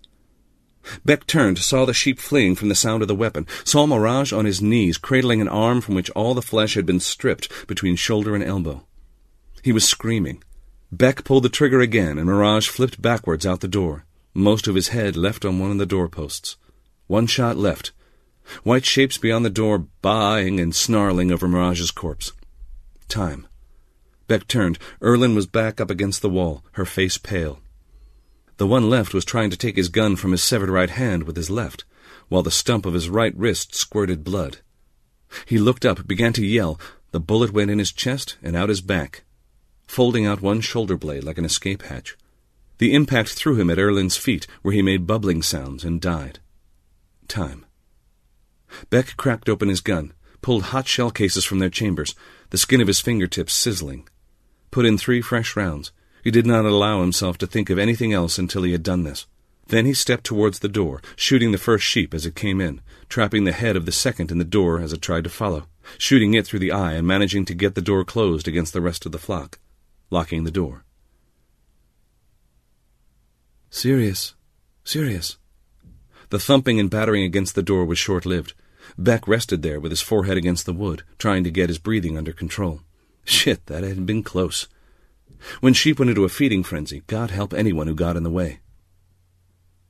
Beck turned, saw the sheep fleeing from the sound of the weapon, saw Morag on his knees, cradling an arm from which all the flesh had been stripped between shoulder and elbow. He was screaming. Beck pulled the trigger again, and Morag flipped backwards out the door, most of his head left on one of the doorposts. One shot left. White shapes beyond the door baaing and snarling over Morag's corpse. Time. Beck turned. Erlin was back up against the wall, her face pale. The one left was trying to take his gun from his severed right hand with his left, while the stump of his right wrist squirted blood. He looked up, began to yell. The bullet went in his chest and out his back, folding out one shoulder blade like an escape hatch. The impact threw him at Erlin's feet, where he made bubbling sounds and died. Time. Beck cracked open his gun, pulled hot shell cases from their chambers, the skin of his fingertips sizzling. Put in three fresh rounds. He did not allow himself to think of anything else until he had done this. Then he stepped towards the door, shooting the first sheep as it came in, trapping the head of the second in the door as it tried to follow, shooting it through the eye and managing to get the door closed against the rest of the flock, locking the door. Sirius, Sirius. The thumping and battering against the door was short-lived. Beck rested there with his forehead against the wood, trying to get his breathing under control. Shit, that had been close. When sheep went into a feeding frenzy, God help anyone who got in the way.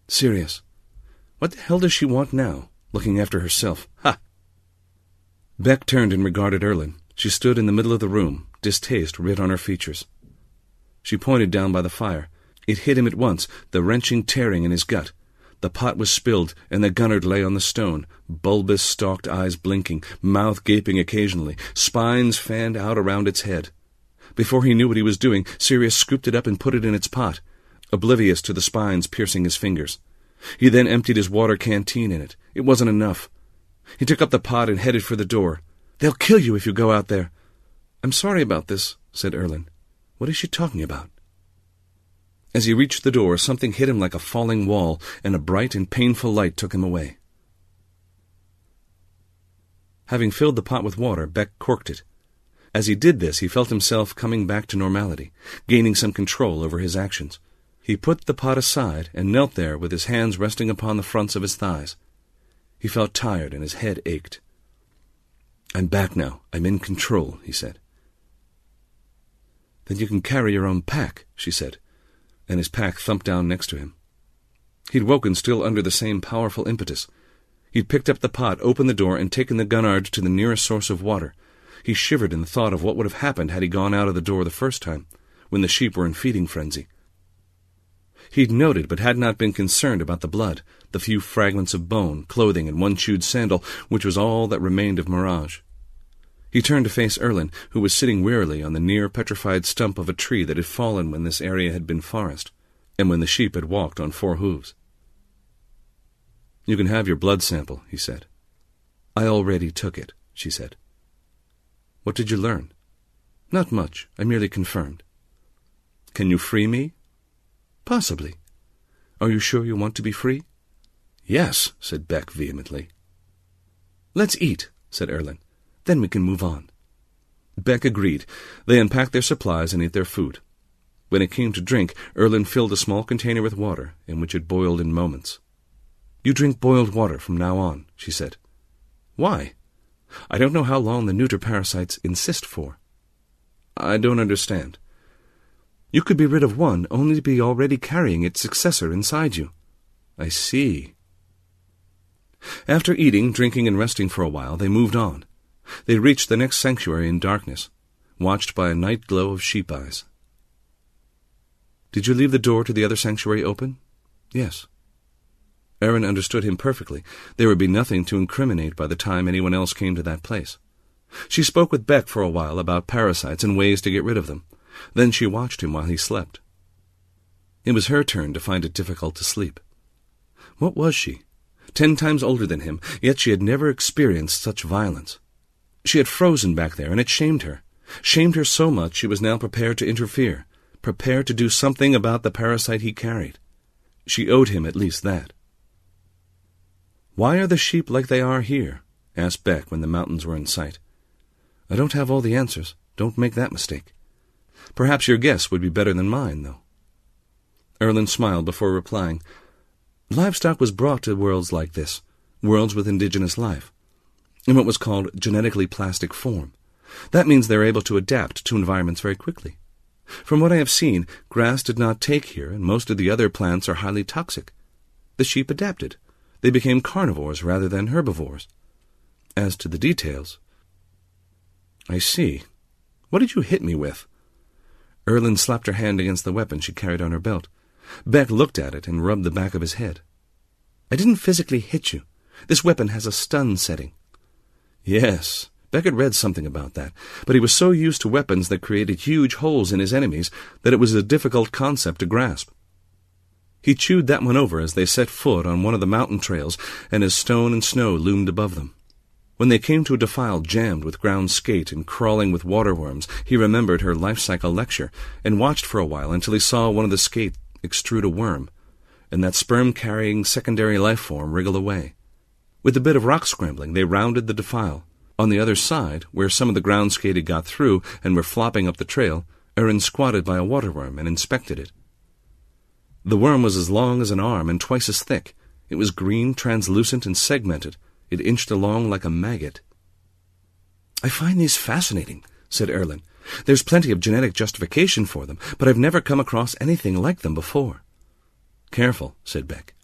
Sirius. What the hell does she want now? Looking after herself. Ha! Beck turned and regarded Erlin. She stood in the middle of the room, distaste writ on her features. She pointed down by the fire. It hit him at once, the wrenching tearing in his gut. The pot was spilled, and the gurnard lay on the stone, bulbous stalked eyes blinking, mouth gaping occasionally, spines fanned out around its head. Before he knew what he was doing, Sirius scooped it up and put it in its pot, oblivious to the spines piercing his fingers. He then emptied his water canteen in it. It wasn't enough. He took up the pot and headed for the door. They'll kill you if you go out there. I'm sorry about this, said Erlin. What is she talking about? As he reached the door, something hit him like a falling wall, and a bright and painful light took him away. Having filled the pot with water, Beck corked it. As he did this, he felt himself coming back to normality, gaining some control over his actions. He put the pot aside and knelt there with his hands resting upon the fronts of his thighs. He felt tired and his head ached. I'm back now. I'm in control, he said. Then you can carry your own pack, she said, and his pack thumped down next to him. He'd woken still under the same powerful impetus. He'd picked up the pot, opened the door, and taken the gurnard to the nearest source of water. He shivered in the thought of what would have happened had he gone out of the door the first time, when the sheep were in feeding frenzy. He'd noted, but had not been concerned about the blood, the few fragments of bone, clothing, and one chewed sandal, which was all that remained of Morag. He turned to face Erlin, who was sitting wearily on the near petrified stump of a tree that had fallen when this area had been forest, and when the sheep had walked on four hooves. You can have your blood sample, he said. I already took it, she said. What did you learn? Not much. I merely confirmed. Can you free me? Possibly. Are you sure you want to be free? Yes, said Beck vehemently. Let's eat, said Erlin. Then we can move on. Beck agreed. They unpacked their supplies and ate their food. When it came to drink, Erlin filled a small container with water, in which it boiled in moments. You drink boiled water from now on, she said. Why? I don't know how long the neuter parasites insist for. I don't understand. You could be rid of one only to be already carrying its successor inside you. I see. After eating, drinking, and resting for a while, they moved on. They reached the next sanctuary in darkness, watched by a night glow of sheep eyes. Did you leave the door to the other sanctuary open? Yes. Erlin understood him perfectly. There would be nothing to incriminate by the time anyone else came to that place. She spoke with Beck for a while about parasites and ways to get rid of them. Then she watched him while he slept. It was her turn to find it difficult to sleep. What was she? Ten times older than him, yet she had never experienced such violence. She had frozen back there, and it shamed her. Shamed her so much she was now prepared to interfere, prepared to do something about the parasite he carried. She owed him at least that. Why are the sheep like they are here? asked Beck when the mountains were in sight. I don't have all the answers. Don't make that mistake. Perhaps your guess would be better than mine, though. Erlin smiled before replying. Livestock was brought to worlds like this, worlds with indigenous life, in what was called genetically plastic form. That means they're able to adapt to environments very quickly. From what I have seen, grass did not take here, and most of the other plants are highly toxic. The sheep adapted. They became carnivores rather than herbivores. As to the details. I see. What did you hit me with? Erlin slapped her hand against the weapon she carried on her belt. Beck looked at it and rubbed the back of his head. I didn't physically hit you. This weapon has a stun setting. Yes, Beck had read something about that, but he was so used to weapons that created huge holes in his enemies that it was a difficult concept to grasp. He chewed that one over as they set foot on one of the mountain trails, and as stone and snow loomed above them. When they came to a defile jammed with ground skate and crawling with waterworms, he remembered her life cycle lecture and watched for a while until he saw one of the skate extrude a worm, and that sperm-carrying secondary life form wriggle away. With a bit of rock scrambling, they rounded the defile. On the other side, where some of the ground skate had got through and were flopping up the trail, Erlin squatted by a waterworm and inspected it. The worm was as long as an arm and twice as thick. It was green, translucent, and segmented. It inched along like a maggot. I find these fascinating, said Erlin. There's plenty of genetic justification for them, but I've never come across anything like them before. Careful, said Beck.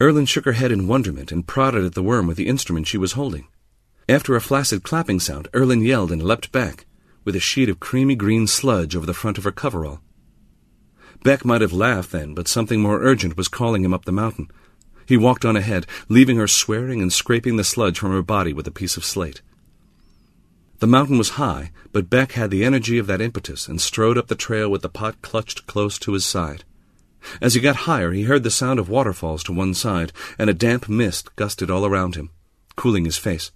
Erlin shook her head in wonderment and prodded at the worm with the instrument she was holding. After a flaccid clapping sound, Erlin yelled and leapt back, with a sheet of creamy green sludge over the front of her coverall. Beck might have laughed then, but something more urgent was calling him up the mountain. He walked on ahead, leaving her swearing and scraping the sludge from her body with a piece of slate. The mountain was high, but Beck had the energy of that impetus and strode up the trail with the pot clutched close to his side. As he got higher, he heard the sound of waterfalls to one side, and a damp mist gusted all around him, cooling his face.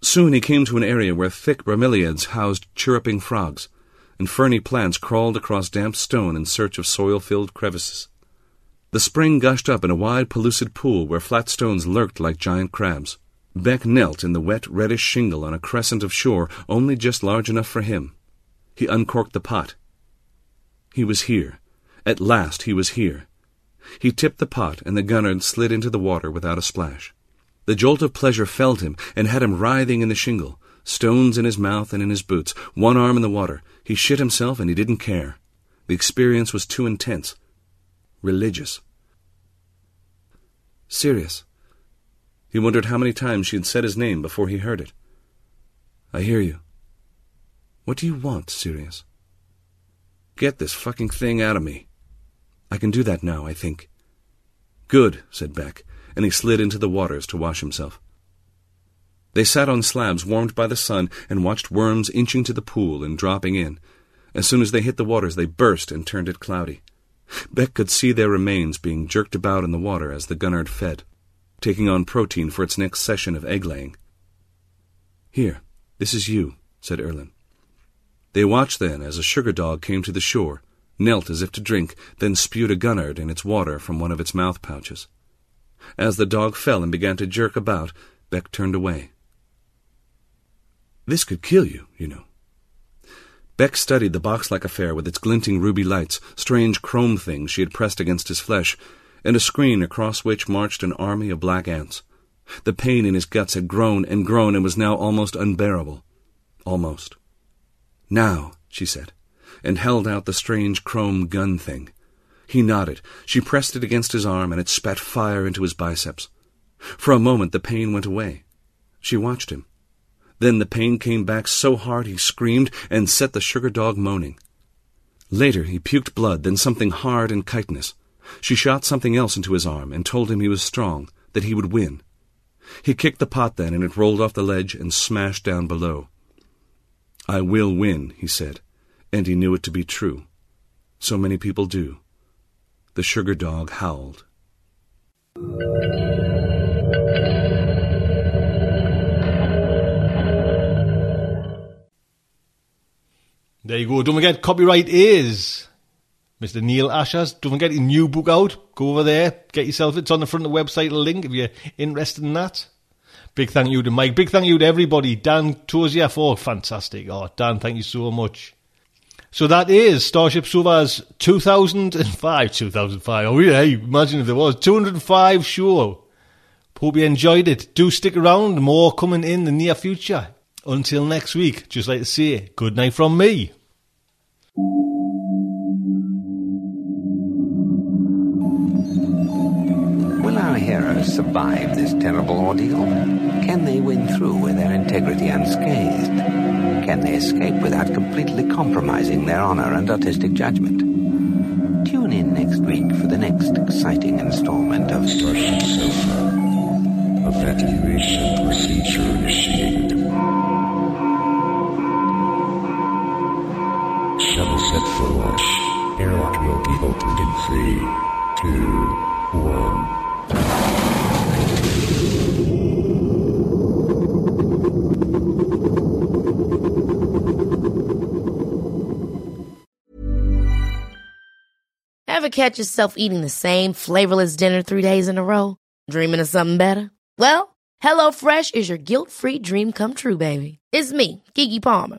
Soon he came to an area where thick bromeliads housed chirruping frogs, and ferny plants crawled across damp stone in search of soil-filled crevices. The spring gushed up in a wide, pellucid pool where flat stones lurked like giant crabs. Beck knelt in the wet, reddish shingle on a crescent of shore only just large enough for him. He uncorked the pot. He was here. At last he was here. He tipped the pot, and the gurnard slid into the water without a splash. The jolt of pleasure felled him and had him writhing in the shingle, stones in his mouth and in his boots, one arm in the water. He shit himself and he didn't care. The experience was too intense. Religious. Sirius. He wondered how many times she had said his name before he heard it. I hear you. What do you want, Sirius? Get this fucking thing out of me. I can do that now, I think. Good, said Beck, and he slid into the waters to wash himself. They sat on slabs warmed by the sun and watched worms inching to the pool and dropping in. As soon as they hit the waters, they burst and turned it cloudy. Beck could see their remains being jerked about in the water as the Gurnard fed, taking on protein for its next session of egg-laying. Here, this is you, said Erlin. They watched then as a sugar dog came to the shore, knelt as if to drink, then spewed a Gurnard in its water from one of its mouth pouches. As the dog fell and began to jerk about, Beck turned away. This could kill you, you know, Beck studied the box-like affair with its glinting ruby lights, strange chrome things she had pressed against his flesh, and a screen across which marched an army of black ants. The pain in his guts had grown and grown and was now almost unbearable. Almost. Now, she said, and held out the strange chrome gun thing. He nodded. She pressed it against his arm, and it spat fire into his biceps. For a moment the pain went away. She watched him. Then the pain came back so hard he screamed and set the sugar dog moaning. Later he puked blood, then something hard and chitinous. She shot something else into his arm and told him he was strong, that he would win. He kicked the pot then, and it rolled off the ledge and smashed down below. I will win, he said, and he knew it to be true. So many people do. The sugar dog howled. There you go. Don't forget, copyright is Mr. Neal Asher's. Don't forget his new book out. Go over there, get yourself. It's on the front of the website. Link if you're interested in that. Big thank you to Mike. Big thank you to everybody. Dan Tozier for fantastic. Oh, Dan, thank you so much. So that is StarShipSofa's 2005. 2005. Oh yeah, imagine if there was 205 show. Hope you enjoyed it. Do stick around. More coming in the near future. Until next week, just like to say, good night from me. Will our heroes survive this terrible ordeal? Can they win through with their integrity unscathed? Can they escape without completely compromising their honor and artistic judgment? Tune in next week for the next exciting installment of StarShipSofa. Evacuation procedure initiated. Set for launch. Airlock will be opened in. Ever catch yourself eating the same flavorless dinner three days in a row? Dreaming of something better? Well, HelloFresh is your guilt-free dream come true, baby. It's me, Keke Palmer.